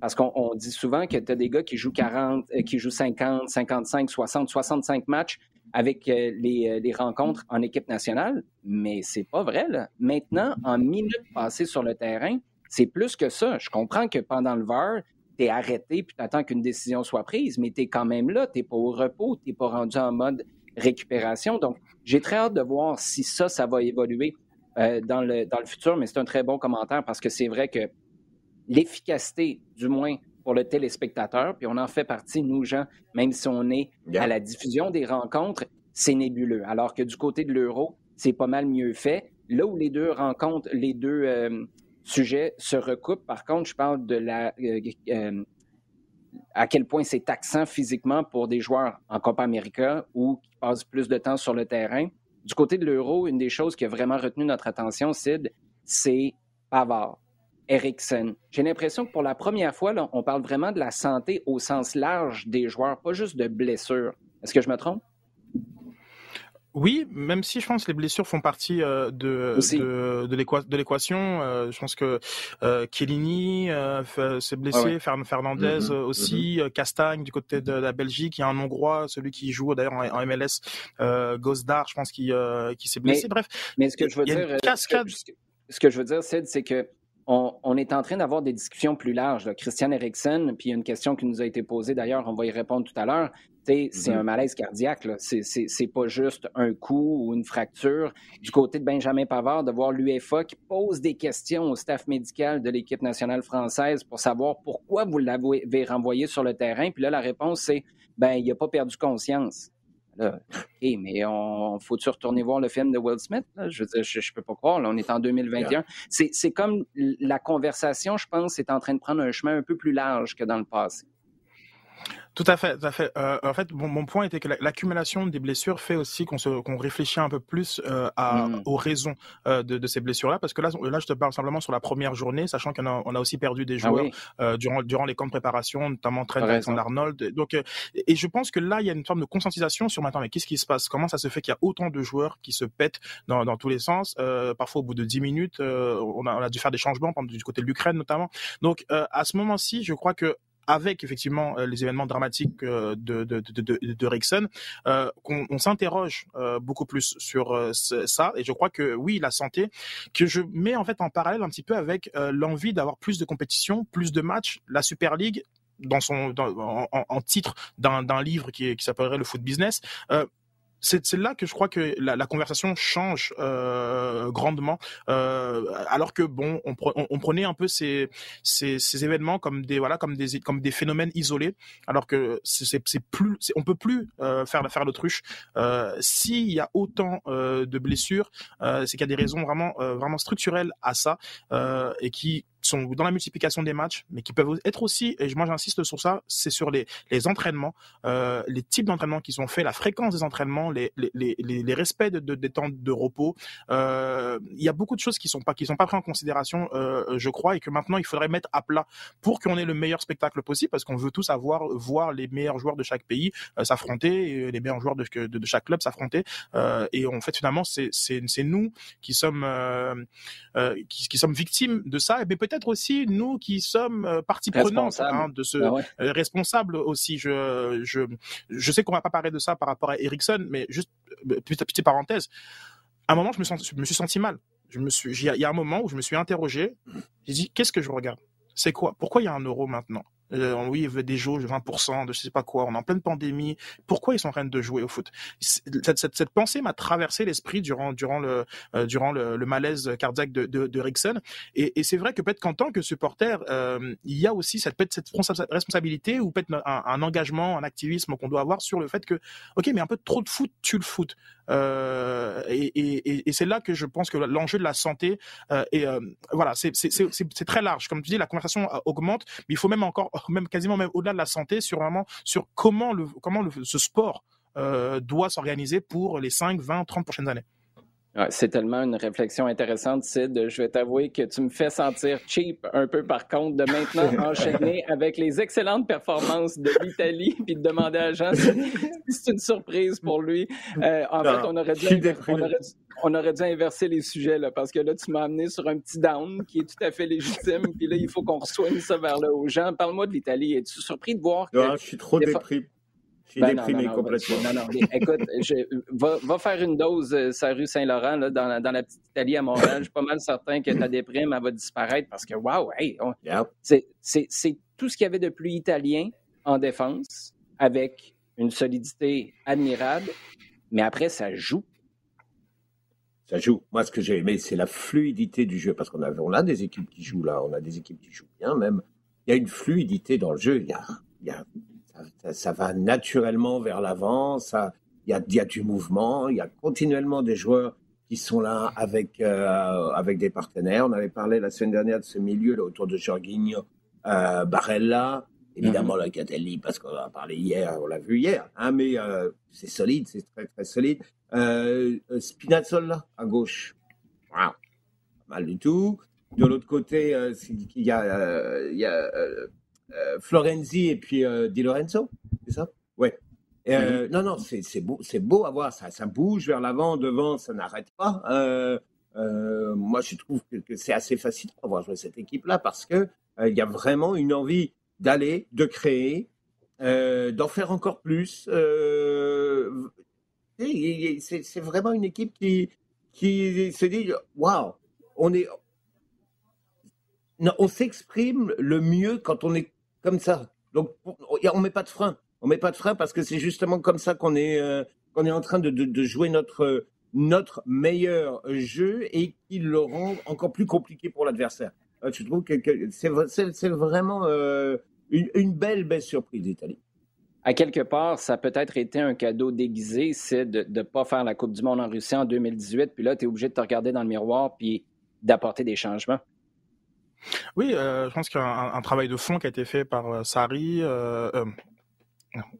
parce qu'on dit souvent que tu as des gars qui jouent 40, euh, qui jouent 50, 55, 60, 65 matchs avec euh, euh, les, rencontres en équipe nationale, mais c'est pas vrai. Maintenant, en minutes passées sur le terrain, c'est plus que ça. Je comprends que pendant le VAR, tu es arrêté puis tu attends qu'une décision soit prise, mais tu es quand même là, tu n'es pas au repos, tu n'es pas rendu en mode récupération. Donc, j'ai très hâte de voir si ça, ça va évoluer euh, dans, le, dans le futur, mais c'est un très bon commentaire parce que c'est vrai que l'efficacité, du moins pour le téléspectateur, puis on en fait partie, nous, gens, même si on est à la diffusion des rencontres, c'est nébuleux. Alors que du côté de l'euro, c'est pas mal mieux fait. Là où les deux rencontres, les deux euh, sujets se recoupent, par contre, je parle de la euh, euh, à quel point c'est taxant physiquement pour des joueurs en Copa América ou qui passent plus de temps sur le terrain. Du côté de l'euro, une des choses qui a vraiment retenu notre attention, Sid, c'est Pavard. Ericsson. J'ai l'impression que pour la première fois, on parle vraiment de la santé au sens large des joueurs, pas juste de blessures. Est-ce que je me trompe? Oui, même si je pense que les blessures font partie euh, de, de, de l'équation. Euh, je pense que euh, Chiellini euh, s'est blessé, Fernandez mm-hmm. aussi. Castagne du côté de la Belgique, il y a un Hongrois, celui qui joue d'ailleurs en, MLS, Gosdar, je pense, qui, qui s'est blessé. Bref, mais ce que je veux dire, ce que je veux dire, c'est que on, est en train d'avoir des discussions plus larges. Christian Eriksen, puis une question qui nous a été posée d'ailleurs, on va y répondre tout à l'heure. C'est mm-hmm. un malaise cardiaque. C'est pas juste un coup ou une fracture. Du côté de Benjamin Pavard, de voir l'UEFA qui pose des questions au staff médical de l'équipe nationale française pour savoir pourquoi vous l'avez renvoyé sur le terrain. Puis là, la réponse, c'est ben, il n'a pas perdu conscience. Là, mais on faut-tu retourner voir le film de Will Smith? Je veux je, peux pas croire. Là, on est en 2021. C'est comme la conversation, je pense, est en train de prendre un chemin un peu plus large que dans le passé. Tout à fait, tout à fait. Euh, en fait, mon point était que l'accumulation des blessures fait aussi qu'on qu'on réfléchit un peu plus euh, à, mm. aux raisons euh, de, de, ces blessures-là, parce que là, là, je te parle simplement sur la première journée, sachant qu'on a, on a aussi perdu des ah joueurs euh, durant, durant les camps de préparation, notamment Trent Alexander-Arnold. Donc, euh, et je pense que là, il y a une forme de conscientisation sur maintenant, mais qu'est-ce qui se passe? Comment ça se fait qu'il y a autant de joueurs qui se pètent dans, dans tous les sens? Parfois, au bout de 10 minutes, on a, on, a, dû faire des changements, du côté de l'Ukraine notamment. Donc, à ce moment-ci, je crois que avec effectivement euh, les événements dramatiques euh, de, de, de, de, Rickson, euh, qu'on on, s'interroge beaucoup plus sur ça. Et je crois que oui, la santé, que je mets en fait en parallèle un petit peu avec l'envie d'avoir plus de compétition, plus de matchs, la Super League dans son dans, en, en, titre d'un livre qui, qui s'appellerait le foot business c'est là que je crois que la, la conversation change euh, grandement. Euh, alors que bon, on, prenait un peu ces, ces, ces, événements comme des voilà comme des comme des phénomènes isolés, alors que c'est plus on peut plus euh, faire faire l'autruche. Euh, S'il y a autant euh, de blessures, euh, c'est qu'il y a des raisons vraiment vraiment structurelles à ça et qui sont dans la multiplication des matchs, mais qui peuvent être aussi, et moi j'insiste sur ça, c'est sur les, les entraînements, euh, les types d'entraînements qui sont faits, la fréquence des entraînements, les, les, les, les respects de, de, des temps de repos. Euh, il y a beaucoup de choses qui sont pas qui sont pas prises en considération, euh, je crois, et que maintenant il faudrait mettre à plat pour qu'on ait le meilleur spectacle possible, parce qu'on veut tous avoir voir les meilleurs joueurs de chaque pays euh, s'affronter, les meilleurs joueurs de, de, de chaque club s'affronter, euh, et en fait finalement c'est nous qui sommes qui, qui sommes victimes de ça, et peut peut-être aussi nous qui sommes euh, partie prenante hein, de ce ah euh, responsable aussi. Je, je, je sais qu'on va pas parler de ça par rapport à Ericsson, mais juste euh, petite, petite parenthèse. À un moment, je me, sens, je me suis senti mal. Je me suis, il y a un moment où je me suis interrogé. J'ai dit, qu'est-ce que je regarde? C'est quoi? Pourquoi il y a un euro maintenant? Euh, oui, des jauges de 20%, de je sais pas quoi. On est en pleine pandémie. Pourquoi ils sont en train de jouer au foot? Cette, cette, cette pensée m'a traversé l'esprit durant durant le euh, durant le, le, malaise cardiaque de, de, de. Et, et c'est vrai que peut-être qu'en tant que supporter, euh, il y a aussi cette peut-être cette responsabilité ou peut-être un, un, engagement, un activisme qu'on doit avoir sur le fait que ok, mais un peu trop de foot tue le foot. Euh, et, c'est là que je pense que l'enjeu de la santé euh, et euh, voilà, c'est très large. Comme tu dis, la conversation augmente, mais il faut même encore même quasiment même au-delà de la santé, sur vraiment sur comment le comment le, ce sport euh, doit s'organiser pour les 5, 20, 30 prochaines années. C'est tellement une réflexion intéressante, Sid. Je vais t'avouer que tu me fais sentir cheap un peu par contre de maintenant enchaîner avec les excellentes performances de l'Italie puis de demander à Jean si c'est une surprise pour lui. Euh, en fait, on aurait, dû on aurait dû inverser les sujets là, parce que là, tu m'as amené sur un petit down qui est tout à fait légitime. puis là, il faut qu'on reçoigne ça vers le haut. Jean, parle-moi de l'Italie. Es-tu surpris de voir que. je suis trop déprimé. Je suis ben déprimé complètement. écoute, je, va, faire une dose euh, sur rue Saint-Laurent, dans, dans, la petite Italie à Montréal. Je suis pas mal certain que ta déprime, elle va disparaître parce que, waouh, hey, c'est tout ce qu'il y avait de plus italien en défense avec une solidité admirable, mais après, ça joue. Ça joue. Moi, ce que j'ai aimé, c'est la fluidité du jeu, parce qu'on a, on a des équipes qui jouent là, on a des équipes qui jouent bien même. Il y a une fluidité dans le jeu. Il y a, il y a ça, va naturellement vers l'avant, ça, il y a, y a, du mouvement, il y a continuellement des joueurs qui sont là avec, euh, avec des partenaires. On avait parlé la semaine dernière de ce milieu là, autour de Jorginho, euh, Barella, évidemment mm-hmm. la Catelli, parce qu'on a parlé hier, on l'a vu hier, hein, mais euh, c'est solide, c'est très très solide. Euh, Spinazzola à gauche, wow, pas mal du tout. De l'autre côté, il y a, il y a Florenzi et puis euh, Di Lorenzo, c'est ça? Ouais. Euh, mhm. Non, non, c'est beau, c'est beau à voir. Ça, ça bouge vers l'avant, devant, ça n'arrête pas. moi, je trouve que, c'est assez facile de voir jouer cette équipe-là parce que il y a vraiment une envie d'aller, de créer, d'en faire encore plus. c'est vraiment une équipe qui, qui se dit waouh, on est, on s'exprime le mieux quand on est comme ça. Donc, on met pas de frein. On met pas de frein parce que c'est justement comme ça qu'on est, euh, qu'on est en train de, jouer notre, notre meilleur jeu et qui le rend encore plus compliqué pour l'adversaire. Euh, je trouve que, c'est vraiment euh, une, une, belle, belle surprise d'Italie. À quelque part, ça a peut-être été un cadeau déguisé, c'est de ne pas faire la Coupe du Monde en Russie en 2018, puis là, tu es obligé de te regarder dans le miroir puis d'apporter des changements. Oui, euh, je pense qu'il y a un, travail de fond qui a été fait par euh, Sari. Euh, euh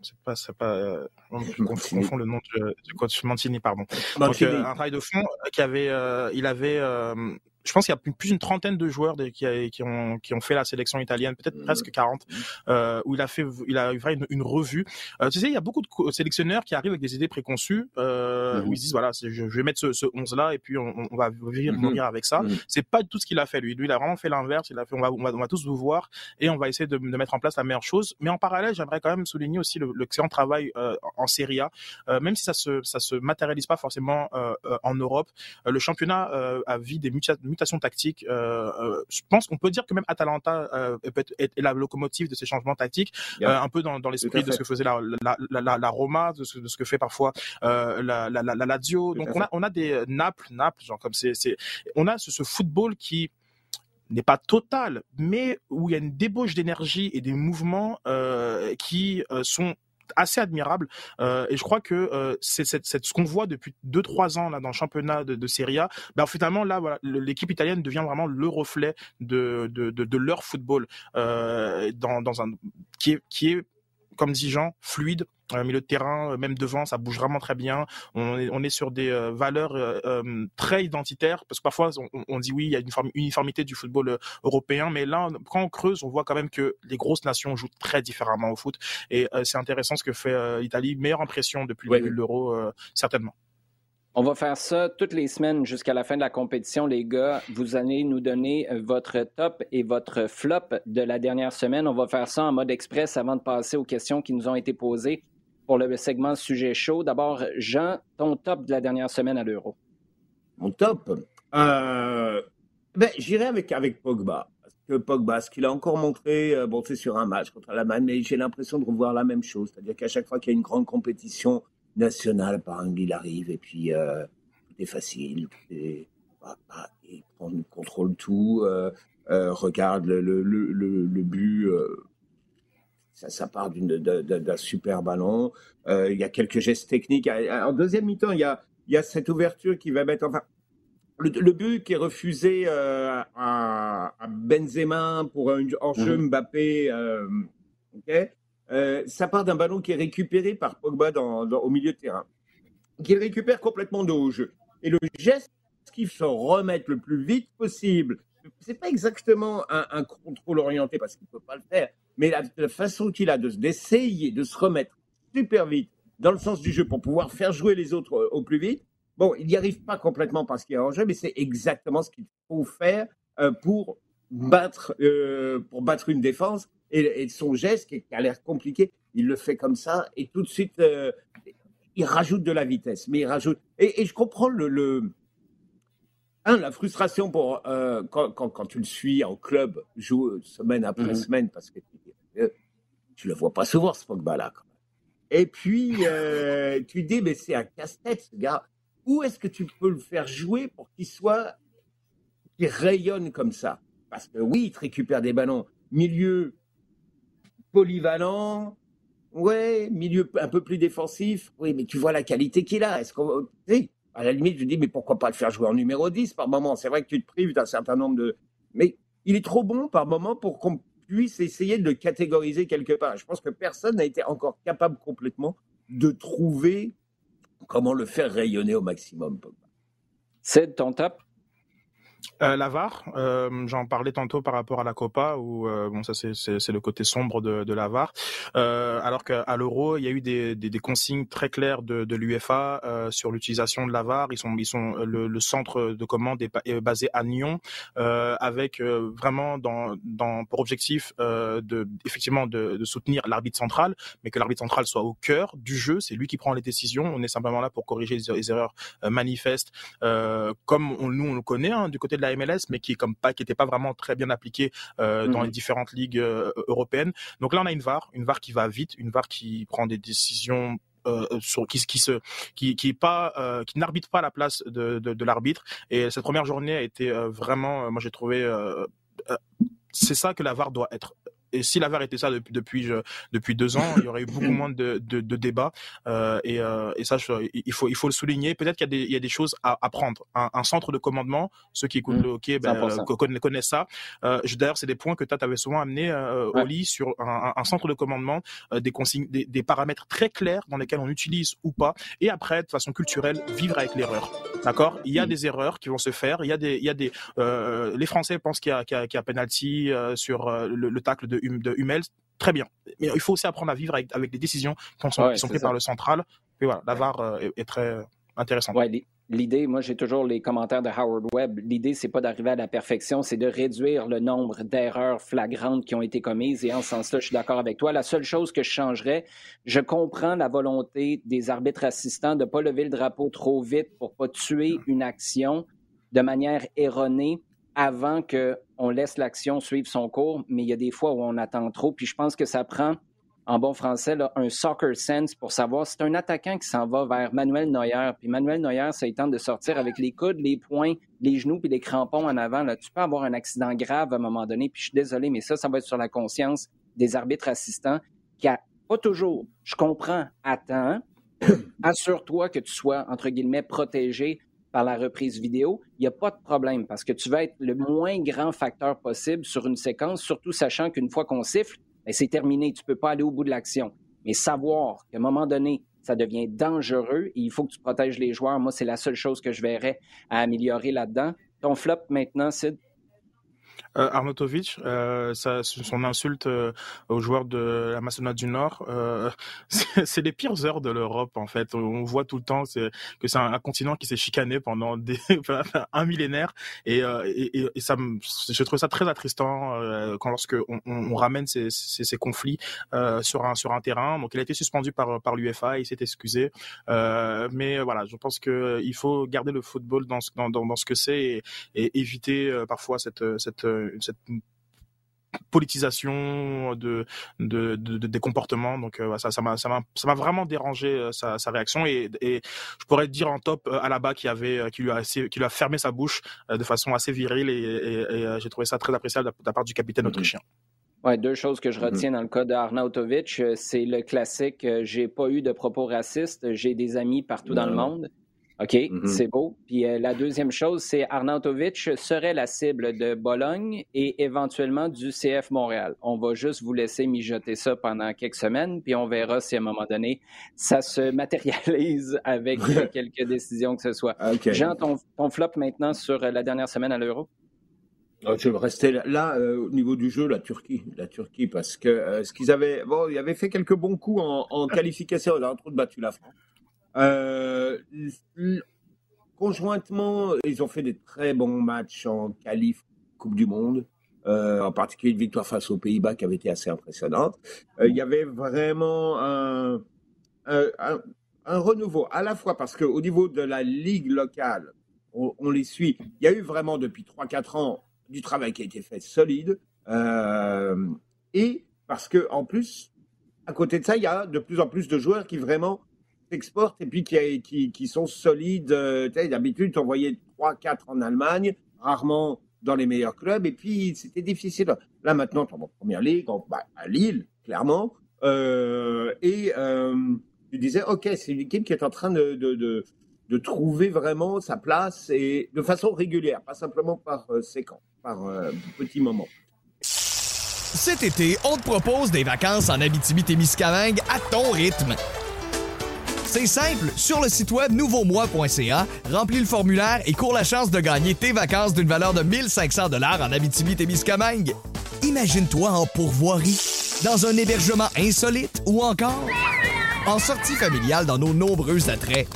c'est pas, c'est pas, euh, je confonds le nom du, du coach Mantini, pardon. Donc, un travail de fond qui avait, il avait je pense qu'il y a plus d'une trentaine de joueurs qui, qui, ont, qui ont fait la sélection italienne, peut-être mmh. presque 40, euh, où il a fait, il a fait une, une revue. Euh, tu sais, il y a beaucoup de sélectionneurs qui arrivent avec des idées préconçues, euh, mmh. où ils disent voilà, je, je vais mettre ce, ce 11 là et puis on, on va venir mmh. avec ça. C'est pas tout ce qu'il a fait lui. Lui, il a vraiment fait l'inverse. Il a fait on va, on va, on va tous vous voir et on va essayer de, de, mettre en place la meilleure chose. Mais en parallèle, j'aimerais quand même souligner aussi l'excellent travail euh, en Serie A, euh, même si ça se ça se matérialise pas forcément euh, en Europe. le championnat a vu des mutations mutation tactique. Euh, euh, je pense qu'on peut dire que même Atalanta euh, est, la locomotive de ces changements tactiques, un peu dans, l'esprit de ce que faisait la, la, Roma, de ce, que fait parfois la, la, Lazio. Donc on a, on a des Naples, Naples, genre comme c'est, on a ce, football qui n'est pas total, mais où il y a une débauche d'énergie et des mouvements qui sont assez admirable. Euh, et je crois que euh, c'est ce qu'on voit depuis 2-3 ans là dans le championnat de, Serie A. Ben, finalement là, l'équipe italienne devient vraiment le reflet de, leur football euh, dans un qui est, qui est comme dit Jean, fluide. Euh, milieu de terrain, euh, même devant, ça bouge vraiment très bien. On est, on est sur des euh, valeurs très identitaires, parce que parfois on, dit oui, il y a une uniformité du football européen, mais là, quand on creuse, on voit quand même que les grosses nations jouent très différemment au foot. Et c'est intéressant ce que fait l'Italie. Meilleure impression depuis l'Euro, certainement. On va faire ça toutes les semaines jusqu'à la fin de la compétition, les gars. Vous allez nous donner votre top et votre flop de la dernière semaine. On va faire ça en mode express avant de passer aux questions qui nous ont été posées pour le segment sujet chaud. D'abord, Jean, ton top de la dernière semaine à l'Euro. Mon top? Euh, ben, J'irai avec, avec Pogba. Parce que Pogba, ce qu'il a encore montré, euh, bon, c'est sur un match contre l'Allemagne, mais j'ai l'impression de revoir la même chose. C'est-à-dire qu'à chaque fois qu'il y a une grande compétition, national, par il arrive et puis euh, est facile, il contrôle tout, euh, euh, regarde le, le, le but, ça, ça, part d'un super ballon. il y a quelques gestes techniques. En deuxième mi-temps, il y a, il y a cette ouverture qui va mettre. Enfin, le, but qui est refusé à, à, Benzema pour un hors-jeu mmh. Mbappé. euh, ça part d'un ballon qui est récupéré par Pogba dans, au milieu de terrain, qui récupère complètement de haut jeu. Et le geste qu'il se remettre le plus vite possible, c'est pas exactement un, contrôle orienté parce qu'il peut pas le faire, mais la, façon qu'il a d'essayer de, se remettre super vite dans le sens du jeu pour pouvoir faire jouer les autres euh, au plus vite. Bon, il n'y arrive pas complètement parce qu'il est en jeu, mais c'est exactement ce qu'il faut faire euh, pour battre, pour battre une défense et, son geste qui, a l'air compliqué, il le fait comme ça, et tout de suite, euh, il rajoute de la vitesse. Mais il rajoute. Et, je comprends le, Un, la frustration pour euh, quand, tu le suis en club, joue semaine après mhm. semaine, parce que tu le vois pas souvent, ce Pogba-là. Et puis, tu dis, mais c'est un casse-tête, ce gars. Où est-ce que tu peux le faire jouer pour qu'il soit. qu'il rayonne comme ça? Parce que oui, il te récupère des ballons. Milieu polyvalent, ouais, milieu un peu plus défensif, oui, mais tu vois la qualité qu'il a. Est-ce qu'on, à la limite, je dis, mais pourquoi pas le faire jouer en numéro 10 par moment? C'est vrai que tu te prives d'un certain nombre de. Mais il est trop bon par moment pour qu'on puisse essayer de le catégoriser quelque part. Je pense que personne n'a été encore capable complètement de trouver comment le faire rayonner au maximum. Ton top euh, L'Avar, euh, j'en parlais tantôt par rapport à la Copa, où euh, bon ça c'est le côté sombre de, de l'Avar, euh, alors qu'à l'Euro il y a eu des, des, des, consignes très claires de, de l'UFA euh, sur l'utilisation de l'Avar. Ils sont ils sont le, le, centre de commande est, basé à Nyon, avec vraiment dans, dans pour objectif de effectivement de, de soutenir l'arbitre central, mais que l'arbitre central soit au cœur du jeu. C'est lui qui prend les décisions. On est simplement là pour corriger les, erreurs manifestes, comme on, nous on le connaît hein, du côté de la MLS, mais qui est comme pas, qui était pas vraiment très bien appliqué euh, dans mhm. les différentes ligues euh, européennes. Donc là, on a une VAR, une VAR qui va vite, une VAR qui prend des décisions euh, sur, qui, qui se qui qui est pas euh, qui n'arbitre pas à la place de, de, de l'arbitre et cette première journée a été euh, vraiment moi j'ai trouvé c'est ça que la VAR doit être et si l'avare était ça depuis depuis, depuis deux ans, il y aurait eu beaucoup moins de, de, de débats. Euh, et, euh, et ça, il faut il faut le souligner. Peut-être qu'il y a des il y a des choses à apprendre. Un, un centre de commandement, ceux qui écoutent mmh. le hockey ben, euh, connaissent, ça. Euh, D'ailleurs, c'est des points que tu avais souvent amené euh, au lit sur un, un, centre de commandement, euh, des consignes, des, des, paramètres très clairs dans lesquels on utilise ou pas. Et après, de façon culturelle, vivre avec l'erreur. D'accord? Il y a mmh. des erreurs qui vont se faire. Il y a des il y a des les Français pensent qu'il y a qu'il y a, a penalty sur le, le tacle de de Hummels, très bien. Mais il faut aussi apprendre à vivre avec, avec des décisions qui sont, prises par le central. Et voilà, la VAR euh, est, très euh, intéressante. Ouais, L'idée, moi j'ai toujours les commentaires de Howard Webb, l'idée c'est pas d'arriver à la perfection, c'est de réduire le nombre d'erreurs flagrantes qui ont été commises et en ce sens-là, je suis d'accord avec toi. La seule chose que je changerais, je comprends la volonté des arbitres assistants de ne pas lever le drapeau trop vite pour pas tuer une action de manière erronée avant qu'on laisse l'action suivre son cours, mais il y a des fois où on attend trop. Puis je pense que ça prend, en bon français, un soccer sense pour savoir c'est un attaquant qui s'en va vers Manuel Neuer. Puis Manuel Neuer, ça tente de sortir avec les coudes, les poings, les genoux puis les crampons en avant. Là, tu peux avoir un accident grave à un moment donné. Puis je suis désolé, mais ça, ça va être sur la conscience des arbitres assistants qui a pas toujours, je comprends, attends, assure-toi que tu sois, entre guillemets, protégé par la reprise vidéo, il n'y a pas de problème parce que tu vas être le moins grand facteur possible sur une séquence, surtout sachant qu'une fois qu'on siffle, ben, c'est terminé, tu peux pas aller au bout de l'action. Mais savoir qu'à un moment donné, ça devient dangereux et il faut que tu protèges les joueurs, moi, c'est la seule chose que je verrais à améliorer là-dedans. Ton flop maintenant, Sid? Euh, Arnautovic, euh, ça, son insulte euh, aux joueurs de la Macédoine du Nord, euh, c'est les pires heures de l'Europe en fait. On voit tout le temps que c'est un, continent qui s'est chicané pendant des, un millénaire et, euh, et, et, ça, je trouve ça très attristant quand lorsque on, ramène ces, ces, ces conflits sur un sur un terrain. Donc il a été suspendu par par l'UFA, il s'est excusé, mais voilà, je pense que il faut garder le football dans dans, dans, dans ce que c'est et, et, éviter parfois cette cette cette politisation de, de, des comportements. Donc euh, ça, ça m'a, ça m'a, vraiment dérangé euh, sa, sa, réaction et, et, je pourrais dire en top à la bas qui avait, qui lui a, qui lui a fermé sa bouche euh, de façon assez virile et, et j'ai trouvé ça très appréciable de la part du capitaine mm-hmm. autrichien. Ouais, deux choses que je mm-hmm. retiens dans le cas d'Arnautovic, c'est le classique. J'ai pas eu de propos racistes. J'ai des amis partout dans le monde. OK, mm-hmm. c'est beau. Puis euh, la deuxième chose, c'est Arnautovic serait la cible de Bologne et éventuellement du CF Montréal. On va juste vous laisser mijoter ça pendant quelques semaines, puis on verra si à un moment donné, ça se matérialise avec quelques décisions que ce soit. Jean, ton, flop maintenant sur euh, la dernière semaine à l'Euro? Ah, je vais rester là, euh, au niveau du jeu, la Turquie, la Turquie, parce que ce qu'ils avaient, bon, ils avaient fait quelques bons coups en, en qualification, ils ont battu la France. Euh, conjointement, ils ont fait des très bons matchs en qualif Coupe du Monde. en particulier une victoire face aux Pays-Bas qui avait été assez impressionnante. il y avait vraiment un, renouveau, à la fois parce qu'au niveau de la ligue locale, on, on, les suit. Il y a eu vraiment depuis 3-4 ans du travail qui a été fait solide. et parce que en plus, à côté de ça, il y a de plus en plus de joueurs qui vraiment s'exportent et puis qui, sont solides. Euh, d'habitude, on voyait 3-4 en Allemagne, rarement dans les meilleurs clubs, et puis c'était difficile. Là, maintenant, tu en première ligue, bah, à Lille, clairement. Euh, et euh, tu disais, OK, c'est une équipe qui est en train de, trouver vraiment sa place et de façon régulière, pas simplement par séquence, par petits moments. Cet été, on te propose des vacances en Abitibi-Témiscamingue à ton rythme. C'est simple, sur le site web nouveaumois.ca, remplis le formulaire et cours la chance de gagner tes vacances d'une valeur de 1500 dollars en Abitibi-Témiscamingue. Imagine-toi en pourvoirie, dans un hébergement insolite ou encore en sortie familiale dans nos nombreux attraits.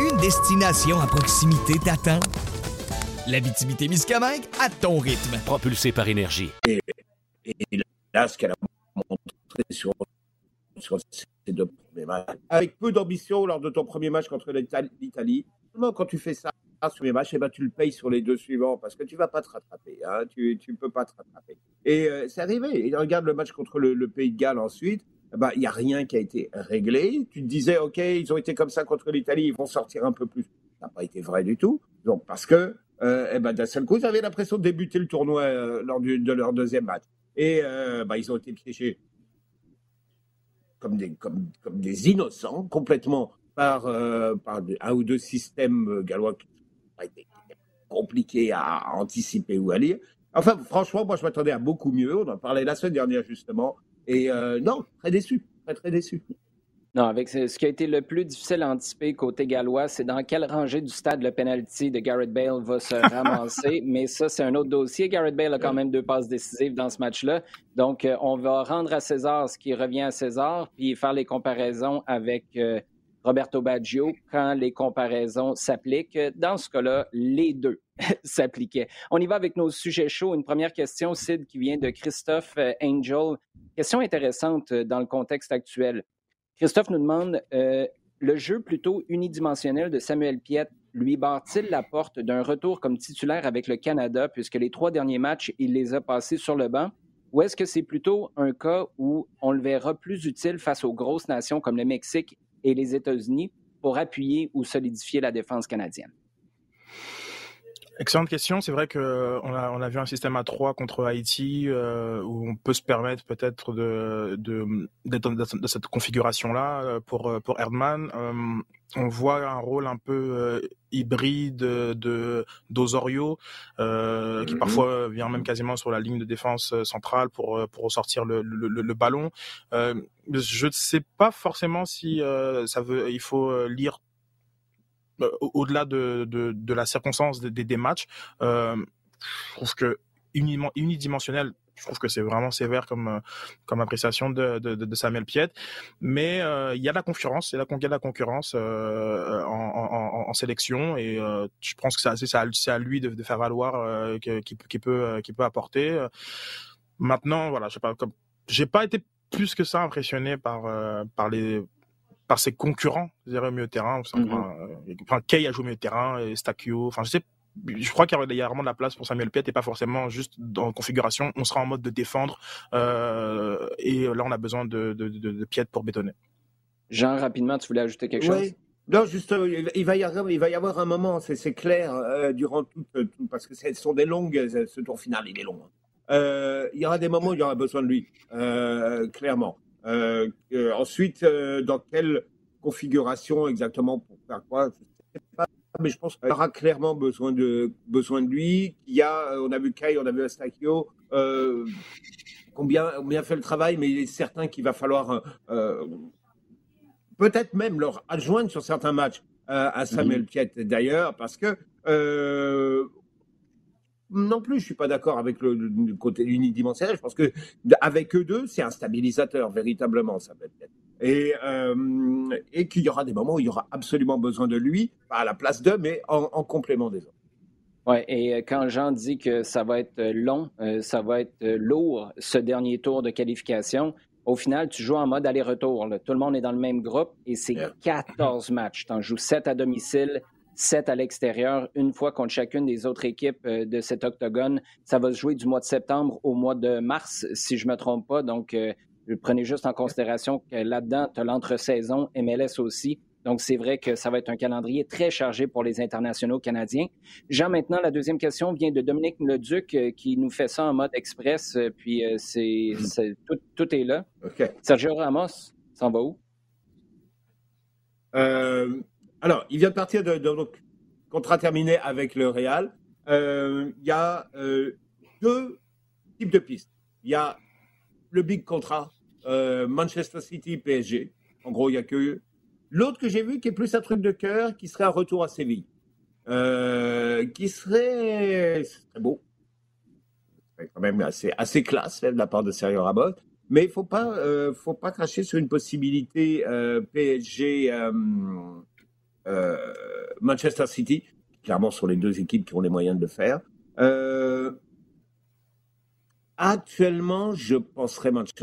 Une destination à proximité t'attend. L'Abitibi-Témiscamingue à ton rythme. Propulsé par énergie. Et là, ce qu'elle a montré sur, sur ces deux matchs, avec peu d'ambition lors de ton premier match contre l'Italie, quand tu fais ça sur les matchs, eh ben, tu le payes sur les deux suivants? Parce que tu ne vas pas te rattraper. Hein, tu ne peux pas te rattraper. Et euh, c'est arrivé. Et regarde le match contre le, Pays de Galles ensuite. Eh ben, il n'y a rien qui a été réglé. Tu te disais, OK, ils ont été comme ça contre l'Italie, ils vont sortir un peu plus. Ça n'a pas été vrai du tout. Donc, parce que, euh, eh ben, d'un seul coup, ils avaient l'impression de débuter le tournoi euh, lors de leur deuxième match. Et euh, bah, ils ont été piégés comme des, comme, comme des innocents, complètement par, euh, par un ou deux systèmes euh, gallois qui été compliqués à, anticiper ou à lire. Enfin, franchement, moi, je m'attendais à beaucoup mieux. On en parlait la semaine dernière, justement. Et non, très déçu, très, très déçu. Non, avec ce, qui a été le plus difficile à anticiper côté gallois, c'est dans quelle rangée du stade le penalty de Garrett Bale va se ramasser. Mais ça, c'est un autre dossier. Garrett Bale a quand même deux passes décisives dans ce match-là. Donc, euh, on va rendre à César ce qui revient à César, puis faire les comparaisons avec euh, Roberto Baggio quand les comparaisons s'appliquent. Dans ce cas-là, les deux s'appliquaient. On y va avec nos sujets chauds. Une première question, Sid, qui vient de Christophe euh, Angel. Question intéressante dans le contexte actuel. Christophe nous demande euh, le jeu plutôt unidimensionnel de Samuel Piette lui barre-t-il la porte d'un retour comme titulaire avec le Canada, puisque les trois derniers matchs, il les a passés sur le banc? Ou est-ce que c'est plutôt un cas où on le verra plus utile face aux grosses nations comme le Mexique et les États-Unis pour appuyer ou solidifier la défense canadienne? Excellente question. C'est vrai que on a, on a vu un système à 3 contre Haïti euh, où on peut se permettre peut-être de, de, d'être dans cette configuration-là euh, pour, euh, pour Erdmann. on voit un rôle un peu hybride de d'Osorio qui mm-hmm. parfois vient même quasiment sur la ligne de défense centrale pour pour ressortir le, le, le ballon. je ne sais pas forcément si ça veut il faut lire euh, au-delà de, de, de, la circonstance des, des matchs, euh, je trouve que unidimensionnel, je trouve que c'est vraiment sévère comme euh, comme appréciation de, de, de Samuel Piet. Mais euh, il y a la concurrence, il y a la concurrence euh, en, en, en, sélection et euh, je pense que c'est à, à, lui de, de faire valoir qui, qui, peut qui peut apporter. Maintenant, voilà, je sais pas j'ai pas été plus que ça impressionné par par les par ses concurrents, je dirais, mieux terrain. Mm-hmm. Euh, enfin, Kay a joué mieux terrain, et Stakio. Enfin, je sais, je crois qu'il y a vraiment de la place pour Samuel Piet et pas forcément juste dans configuration. On sera en mode de défendre euh, et là, on a besoin de, de, de, de Piet pour bétonner. Jean, rapidement, tu voulais ajouter quelque chose? Non, justement, il va y avoir, il va y avoir un moment, c'est clair, euh, durant tout, tout, parce que ce sont des longues, ce tour final, il est long. Euh, il y aura des moments où il y aura besoin de lui, euh, clairement. Euh, euh, ensuite, euh, dans quelle configuration exactement pour faire quoi Je sais pas, mais je pense qu'il aura clairement besoin de, besoin de lui. Il y a, on a vu Kai, on a vu Astachio, euh, combien, combien fait le travail, mais il est certain qu'il va falloir peut-être même leur adjoindre sur certains matchs à Samuel Piet d'ailleurs, parce que non plus, je suis pas d'accord avec le, côté unidimensionnel. Je pense que avec eux deux, c'est un stabilisateur véritablement, ça peut être. Et, euh, et qu'il y aura des moments où il y aura absolument besoin de lui, pas à la place d'eux, mais en, complément des autres. Oui, et euh, quand Jean dit que ça va être euh, long, ça va être lourd, ce dernier tour de qualification, au final, tu joues en mode aller-retour. Tout le monde est dans le même groupe et c'est 14 matchs. Tu en joues 7 à domicile, 7 à l'extérieur, une fois contre chacune des autres équipes de cet octogone. Ça va se jouer du mois de septembre au mois de mars, si je ne me trompe pas. Donc, prenez juste en considération que là-dedans, tu as l'entre-saison, MLS aussi. Donc, c'est vrai que ça va être un calendrier très chargé pour les internationaux canadiens. Jean, maintenant, la deuxième question vient de Dominique Leduc euh, qui nous fait ça en mode express, euh, puis euh, c'est, tout, est là. Sergio Ramos s'en va où? Alors, il vient de partir de, donc, contrat terminé avec le Real. Il y a deux types de pistes. Il y a le big contrat Manchester City PSG. En gros, il n'y a que L'autre que j'ai vu, qui est plus un truc de cœur, qui serait un retour à Séville. Euh, qui serait, très beau. C'est quand même assez, assez classe de la part de Sergio Ramos. Mais il faut, pas, euh, faut pas cracher sur une possibilité euh, PSG Manchester City. Clairement, sont les deux équipes qui ont les moyens de le faire. actuellement, je penserais Manchester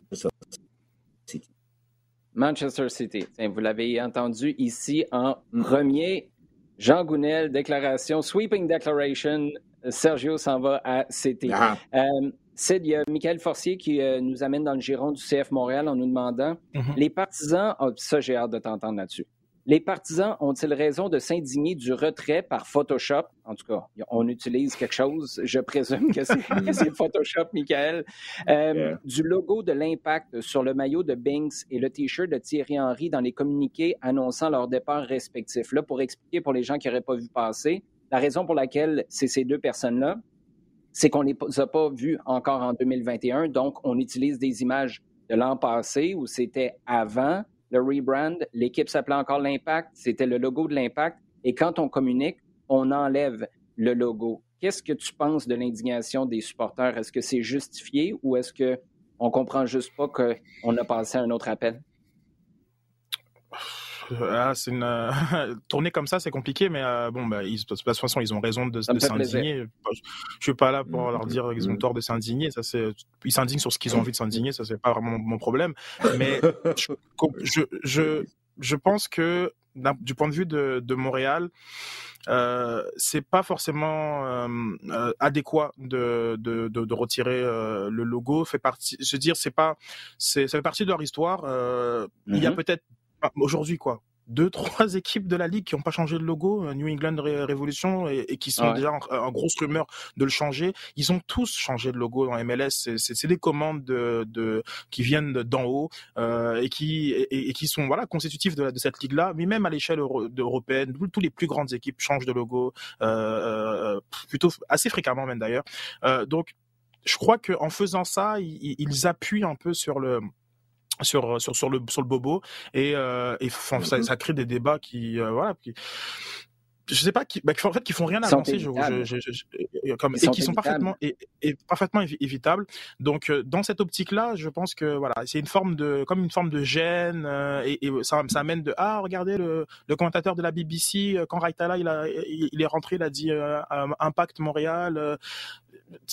Manchester City. vous l'avez entendu ici en premier. Jean Gounel, déclaration, sweeping declaration. Sergio s'en va à City. Ah. Euh, Sid, il y a Michael Forcier qui euh, nous amène dans le giron du CF Montréal en nous demandant mm-hmm. les partisans, oh, ça j'ai hâte de t'entendre là-dessus. Les partisans ont-ils raison de s'indigner du retrait par Photoshop? En tout cas, on utilise quelque chose, je présume que c'est Photoshop, Michael. Euh, du logo de l'impact sur le maillot de Binks et le T-shirt de Thierry Henry dans les communiqués annonçant leur départ respectif. Là, pour expliquer pour les gens qui n'auraient pas vu passer, la raison pour laquelle c'est ces deux personnes-là, c'est qu'on ne les a pas vus encore en 2021, donc on utilise des images de l'an passé où c'était avant le rebrand, l'équipe s'appelait encore l'Impact, c'était le logo de l'Impact, et quand on communique, on enlève le logo. Qu'est-ce que tu penses de l'indignation des supporters? Est-ce que c'est justifié ou est-ce qu'on comprend juste pas qu'on a passé un autre appel? Ah, c'est une euh, tournée comme ça, c'est compliqué, mais euh, bon, bah, ils, de toute façon, ils ont raison de, s'indigner. Je suis pas là pour leur dire qu'ils ont tort de s'indigner. Ça, c'est, ils s'indignent sur ce qu'ils ont envie de s'indigner. Ça, c'est pas vraiment mon problème. Mais je, je, je, pense que du point de vue de, de Montréal, euh, c'est pas forcément euh, adéquat de, de, de, de retirer le logo. Fait partie, je veux dire, c'est pas, c'est, ça fait partie de leur histoire. Il y a mm-hmm. peut-être aujourd'hui, quoi. Deux, trois équipes de la ligue qui n'ont pas changé de logo, euh, New England Revolution, et, qui sont déjà en, grosse rumeur de le changer. Ils ont tous changé de logo dans MLS. C'est des commandes de, de qui viennent d'en haut euh, et qui et, qui sont voilà constitutifs de, de cette ligue-là. Mais même à l'échelle européenne, tous les plus grandes équipes changent de logo euh, plutôt assez fréquemment même d'ailleurs. Euh, donc je crois qu'en faisant ça, ils, ils appuient un peu sur le sur sur sur le sur le bobo et, euh, et ça, mm-hmm. ça, crée des débats qui euh, voilà qui, je sais pas qui, bah, en fait qui font rien avancer je, je, je, comme, et qui sont parfaitement et, et, parfaitement évitables. Donc euh, dans cette optique là je pense que voilà c'est une forme de comme une forme de gêne euh, et, et, ça, ça amène de ah regardez le, le commentateur de la BBC euh, quand Raitala il a il, est rentré il a dit Impact Montréal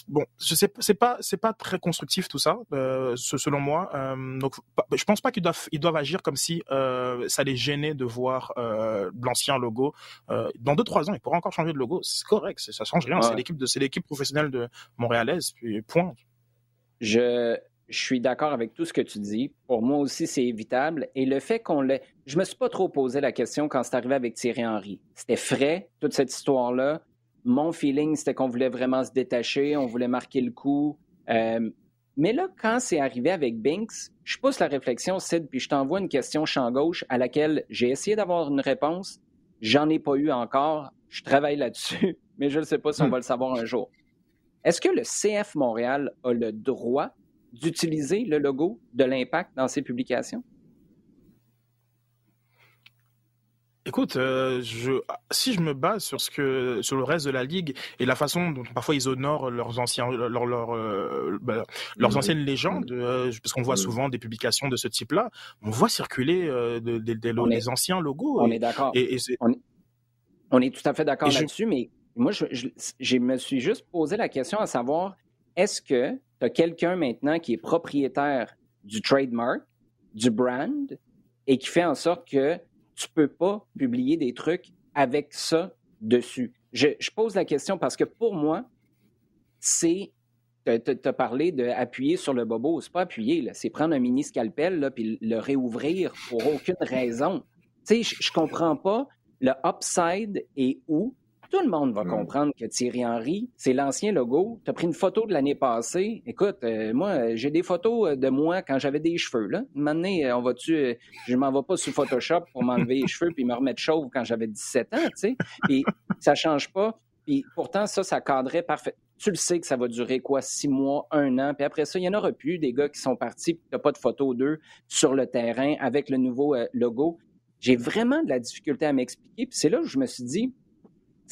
bon, je sais, c'est pas, c'est pas très constructif tout ça, euh, selon moi. Euh, donc, je pense pas qu'ils doivent, ils doivent agir comme si euh, ça les gênait de voir euh, l'ancien logo. Dans deux trois ans, ils pourraient encore changer de logo. C'est correct, ça change rien. C'est l'équipe de, c'est l'équipe professionnelle de montréalaise. Puis point. Je, je suis d'accord avec tout ce que tu dis. Pour moi aussi, c'est évitable. Et le fait qu'on l'ait. Je me suis pas trop posé la question quand c'est arrivé avec Thierry Henry. C'était frais, toute cette histoire-là mon feeling, c'était qu'on voulait vraiment se détacher, on voulait marquer le coup. Euh, mais là, quand c'est arrivé avec Binks, je pousse la réflexion, Sid, puis je t'envoie une question champ gauche à laquelle j'ai essayé d'avoir une réponse. J'en ai pas eu encore. Je travaille là-dessus, mais je ne sais pas si on hmm. va le savoir un jour. Est-ce que le CF Montréal a le droit d'utiliser le logo de l'impact dans ses publications? Écoute, euh, je, si je me base sur ce que sur le reste de la ligue et la façon dont parfois ils honorent leurs anciens leurs leurs euh, bah, leurs anciennes légendes, euh, parce qu'on voit souvent des publications de ce type-là, on voit circuler des, des, anciens logos. On est d'accord. Et, on, est, tout à fait d'accord là-dessus, mais moi, je, je, me suis juste posé la question à savoir, est-ce que tu as quelqu'un maintenant qui est propriétaire du trademark, du brand, et qui fait en sorte que tu peux pas publier des trucs avec ça dessus? Je, je pose la question parce que pour moi, c'est tu as parlé d'appuyer sur le bobo. C'est pas appuyer, c'est prendre un mini scalpel puis le réouvrir pour aucune raison. Tu sais, je comprends pas le upside et où. Tout le monde va comprendre que Thierry Henry, c'est l'ancien logo. Tu as pris une photo de l'année passée. Écoute, euh, moi, j'ai des photos de moi quand j'avais des cheveux. Là. Maintenant, euh, on va-tu. Euh, je m'en vais pas sous Photoshop pour m'enlever les cheveux puis me remettre chauve quand j'avais 17 ans, tu sais. Puis ça change pas. Puis pourtant, ça, ça cadrait parfait tu le sais que ça va durer quoi, six mois, un an, puis après ça, il n'y en aura plus des gars qui sont partis, puis tu n'as pas de photo d'eux sur le terrain avec le nouveau euh, logo. J'ai vraiment de la difficulté à m'expliquer, puis c'est là où je me suis dit,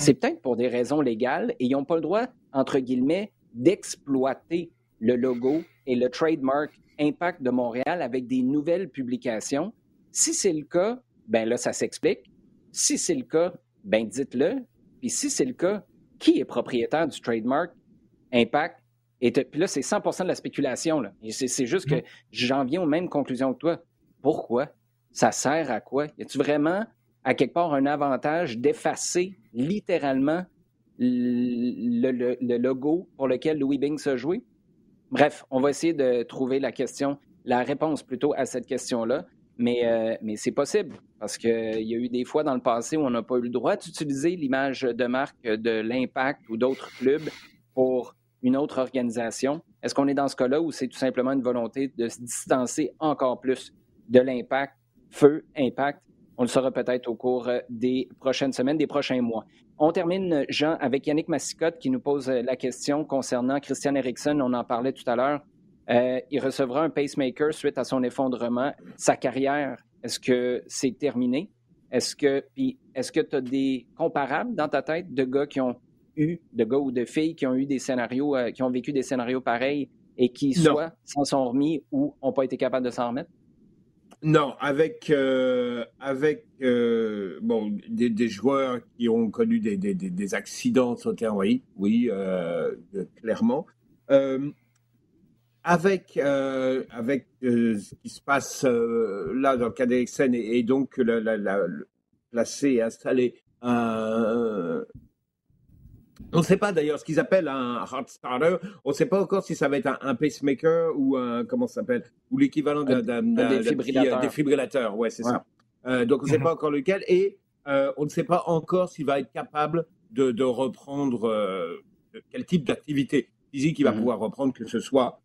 c'est peut-être pour des raisons légales, et ils n'ont pas le droit, entre guillemets, d'exploiter le logo et le trademark Impact de Montréal avec des nouvelles publications. Si c'est le cas, ben là, ça s'explique. Si c'est le cas, ben dites-le. Puis si c'est le cas, qui est propriétaire du trademark Impact? Et puis là, c'est 100% de la spéculation. C'est juste que j'en viens aux mêmes conclusions que toi. Pourquoi? Ça sert à quoi? Y a-tu vraiment, à quelque part, un avantage d'effacer littéralement le, logo pour lequel Louis Bing a joué? Bref, on va essayer de trouver la question, la réponse plutôt à cette question-là. Mais, euh, mais c'est possible parce qu'il y a eu des fois dans le passé où on n'a pas eu le droit d'utiliser l'image de marque de l'Impact ou d'autres clubs pour une autre organisation? Est-ce qu'on est dans ce cas-là où c'est tout simplement une volonté de se distancer encore plus de l'impact, feu, impact? On le saura peut-être au cours euh, des prochaines semaines, des prochains mois. On termine, Jean, avec Yannick Massicotte qui nous pose euh, la question concernant Christian Eriksson. On en parlait tout à l'heure. Euh, il recevra un pacemaker suite à son effondrement. Sa carrière, est-ce que c'est terminé? Est-ce que est-ce que tu as des comparables dans ta tête de gars qui ont de gars ou de filles qui ont eu des scénarios, euh, qui ont vécu des scénarios pareils et qui soit s'en sont remis ou n'ont pas été capables de s'en remettre? Non, avec, euh, avec euh, bon, des, joueurs qui ont connu des, des, des accidents terrain, oui, oui clairement. avec avec ce qui se passe là dans le cas d'Eriksen et, et, donc la, la, placer et installer un, on ne sait pas d'ailleurs ce qu'ils appellent un heart starter. On ne sait pas encore si ça va être un, pacemaker ou un comment ça s'appelle? Ou l'équivalent d'un défibrillateur. défibrillateur. Ouais, c'est ça. Euh, donc on ne sait pas encore lequel et euh, on ne sait pas encore s'il va être capable de, reprendre euh, quel type d'activité physique il va mhm. pouvoir reprendre, que ce soit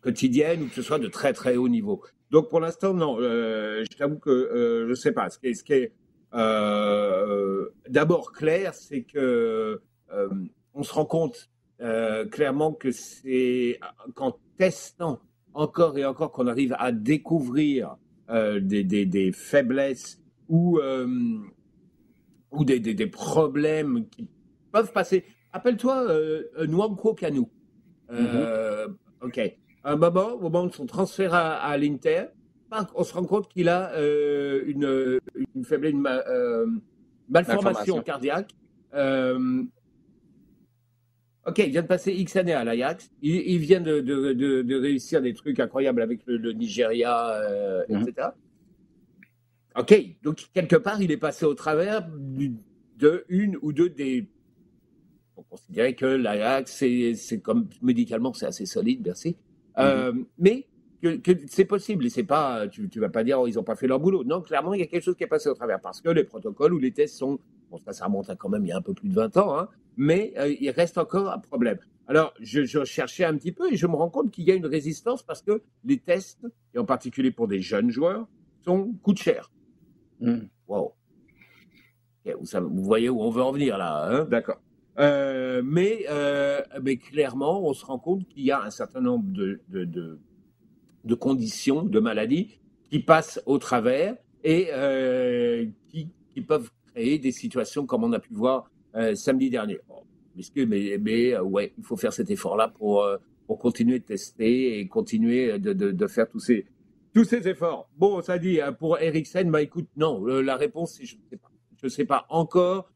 quotidienne ou que ce soit de très très haut niveau. Donc pour l'instant non, je t'avoue que je ne sais pas. Ce qui est, ce qui est euh, d'abord clair, c'est que euh, on se rend compte euh, clairement que c'est qu'en testant encore et encore qu'on arrive à découvrir des, faiblesses ou, ou des, problèmes qui peuvent passer. Appelle-toi euh, Nwankwo Kanu. Mm-hmm. Ok. Un moment, au moment de son transfert à l'Inter, on se rend compte qu'il a euh, une, une faiblesse, une euh, malformation cardiaque. Euh, ok, il vient de passer X années à l'Ajax. Il, vient de, de, de, réussir des trucs incroyables avec le, Nigeria, mhm. etc. Ok, donc quelque part, il est passé au travers de une ou deux des. On considérait que l'Ajax, c'est comme médicalement, c'est assez solide, merci. Mhm. mais que, c'est possible. Et c'est pas, tu, tu vas pas dire, oh, ils n'ont pas fait leur boulot. Non, clairement, il y a quelque chose qui est passé au travers parce que les protocoles ou les tests sont, bon, ça, ça remonte à quand même il y a un peu plus de 20 ans, hein, mais euh, il reste encore un problème. Alors, je, je, cherchais un petit peu et je me rends compte qu'il y a une résistance parce que les tests, et en particulier pour des jeunes joueurs, sont, coûtent cher. Hmm. Wow. vous, voyez où on veut en venir là, hein D'accord. Euh, mais, euh, mais clairement, on se rend compte qu'il y a un certain nombre de, de, de de conditions, de maladies qui passent au travers et euh, qui, peuvent créer des situations comme on a pu voir euh, samedi dernier. mais, mais euh, ouais, il faut faire cet effort-là pour, pour continuer de tester et continuer de, de, faire tous ces, tous ces efforts. Bon, ça dit, pour Eriksen, bah écoute, non, la réponse, je ne sais pas. Je sais pas encore.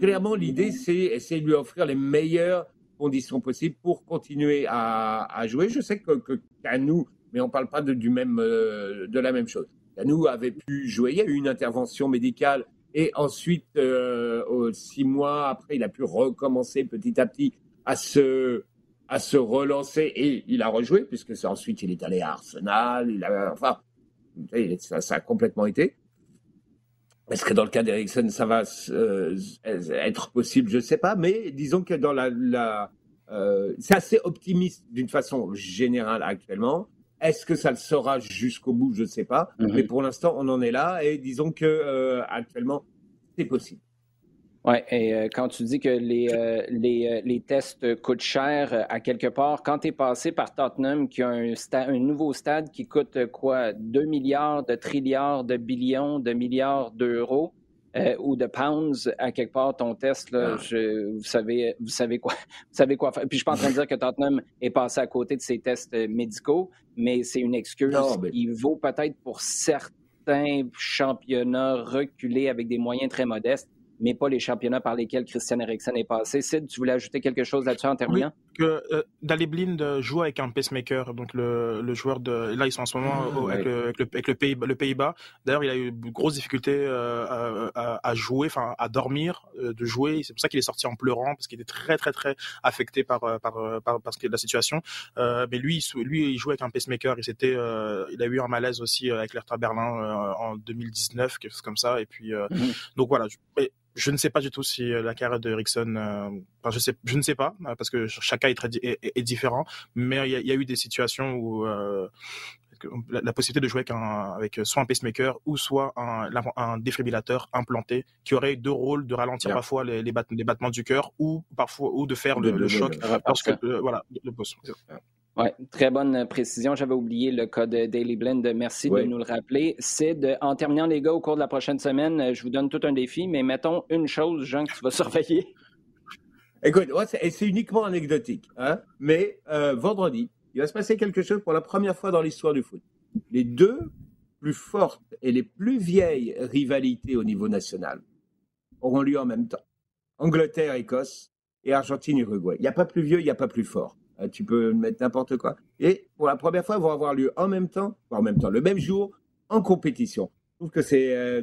clairement, l'idée, c'est essayer de lui offrir les meilleures conditions possibles pour continuer à, jouer. Je sais que, qu'à nous, mais on ne parle pas même, de la même chose. Nous avait pu jouer. Il y a eu une intervention médicale et ensuite, euh, six mois après, il a pu recommencer petit à petit à se, relancer et il a rejoué puisque ensuite il est allé à Arsenal. Enfin, ça a complètement été. Est-ce que dans le cas d'Ericsson, ça va euh, être possible? Je ne sais pas, mais disons que dans la, la euh, c'est assez optimiste d'une façon générale actuellement. Est-ce que ça le sera jusqu'au bout? Je ne sais pas. Mhm. Mais pour l'instant, on en est là et disons que euh, actuellement, c'est possible. Oui, et euh, quand tu dis que les, euh, les, les, tests coûtent cher à quelque part, quand tu es passé par Tottenham, qui a un, un, nouveau stade qui coûte quoi 2 milliards de trilliards de billions de milliards d'euros, euh, ou de pounds à quelque part ton test, là, ah. vous, savez, vous, savez quoi, vous savez quoi faire. Puis je suis pas en train de dire que Tottenham est passé à côté de ses tests euh, médicaux, mais c'est une excuse. Il vaut peut-être pour certains championnats reculés avec des moyens très modestes mais pas les championnats par lesquels Christian Eriksen est passé. Sid, tu voulais ajouter quelque chose là-dessus en terminant? Oui, que euh, Blind joue avec un pacemaker, donc le, le, joueur de... Là, ils sont en ce moment avec, le, avec, le, Pays, le Pays-Bas. D'ailleurs, il a eu de grosses difficultés euh, à, à, jouer, enfin à dormir, euh, de jouer. C'est pour ça qu'il est sorti en pleurant, parce qu'il était très, très, très affecté par, par, par, par la situation. mais lui, lui, il joue avec un pacemaker. Et c'était, il a eu un malaise aussi avec l'Hertha Berlin en 2019, quelque chose comme ça. Et puis, mhm. donc voilà. Je ne sais pas du tout si euh, la carrière de Ericsson, euh, enfin, je, sais, je ne sais pas, euh, parce que chaque cas est, très, est, différent, mais il y, a eu des situations où euh, la, possibilité de jouer avec, un, avec soit un pacemaker ou soit un, un défibrillateur implanté qui aurait deux rôles de ralentir parfois les, les, battements du cœur ou parfois ou de faire le, choc parce que voilà le. Oui, très bonne précision. J'avais oublié le code Daily Blend. Merci de nous le rappeler. Sid, en terminant, les gars, au cours de la prochaine semaine, je vous donne tout un défi, mais mettons une chose, Jean, que tu vas surveiller. Écoute, c'est uniquement anecdotique, hein? mais euh, vendredi, il va se passer quelque chose pour la première fois dans l'histoire du foot. Les deux plus fortes et les plus vieilles rivalités au niveau national auront lieu en même temps. Angleterre-Écosse et Argentine-Uruguay. Il n'y a pas plus vieux, il n'y a pas plus fort. Euh, tu peux mettre n'importe quoi. Et pour la première fois, ils vont avoir lieu en même temps, en même temps, le même jour, en compétition. Je trouve que c'est, euh,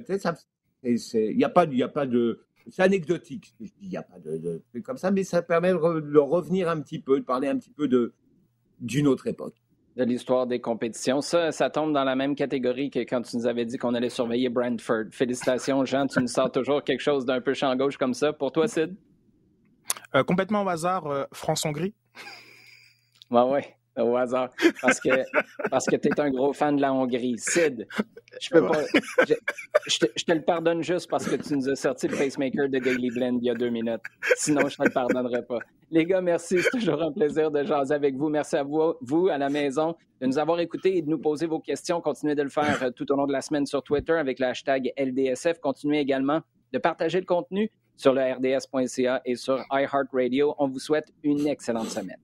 il n'y a a pas de, c'est anecdotique. Il n'y a pas de, truc comme ça, mais ça permet de, revenir un petit peu, de parler un petit peu de d'une autre époque. De l'histoire des compétitions. Ça, ça tombe dans la même catégorie que quand tu nous avais dit qu'on allait surveiller Brentford. Félicitations, Jean, tu nous sors toujours quelque chose d'un peu champ gauche comme ça. Pour toi, Sid? Euh, complètement au hasard, France-Hongrie. Ouais, ouais, au hasard. Parce que, parce que tu es un gros fan de la Hongrie. Sid, je peux pas. Je, te, le pardonne juste parce que tu nous as sorti le pacemaker de Daily Blend il y a deux minutes. Sinon, je te le pardonnerai pas. Les gars, merci. C'est toujours un plaisir de jaser avec vous. Merci à vous, vous, à la maison, de nous avoir écoutés et de nous poser vos questions. Continuez de le faire euh, tout au long de la semaine sur Twitter avec le hashtag LDSF. Continuez également de partager le contenu sur le rds.ca et sur iHeartRadio. On vous souhaite une excellente semaine.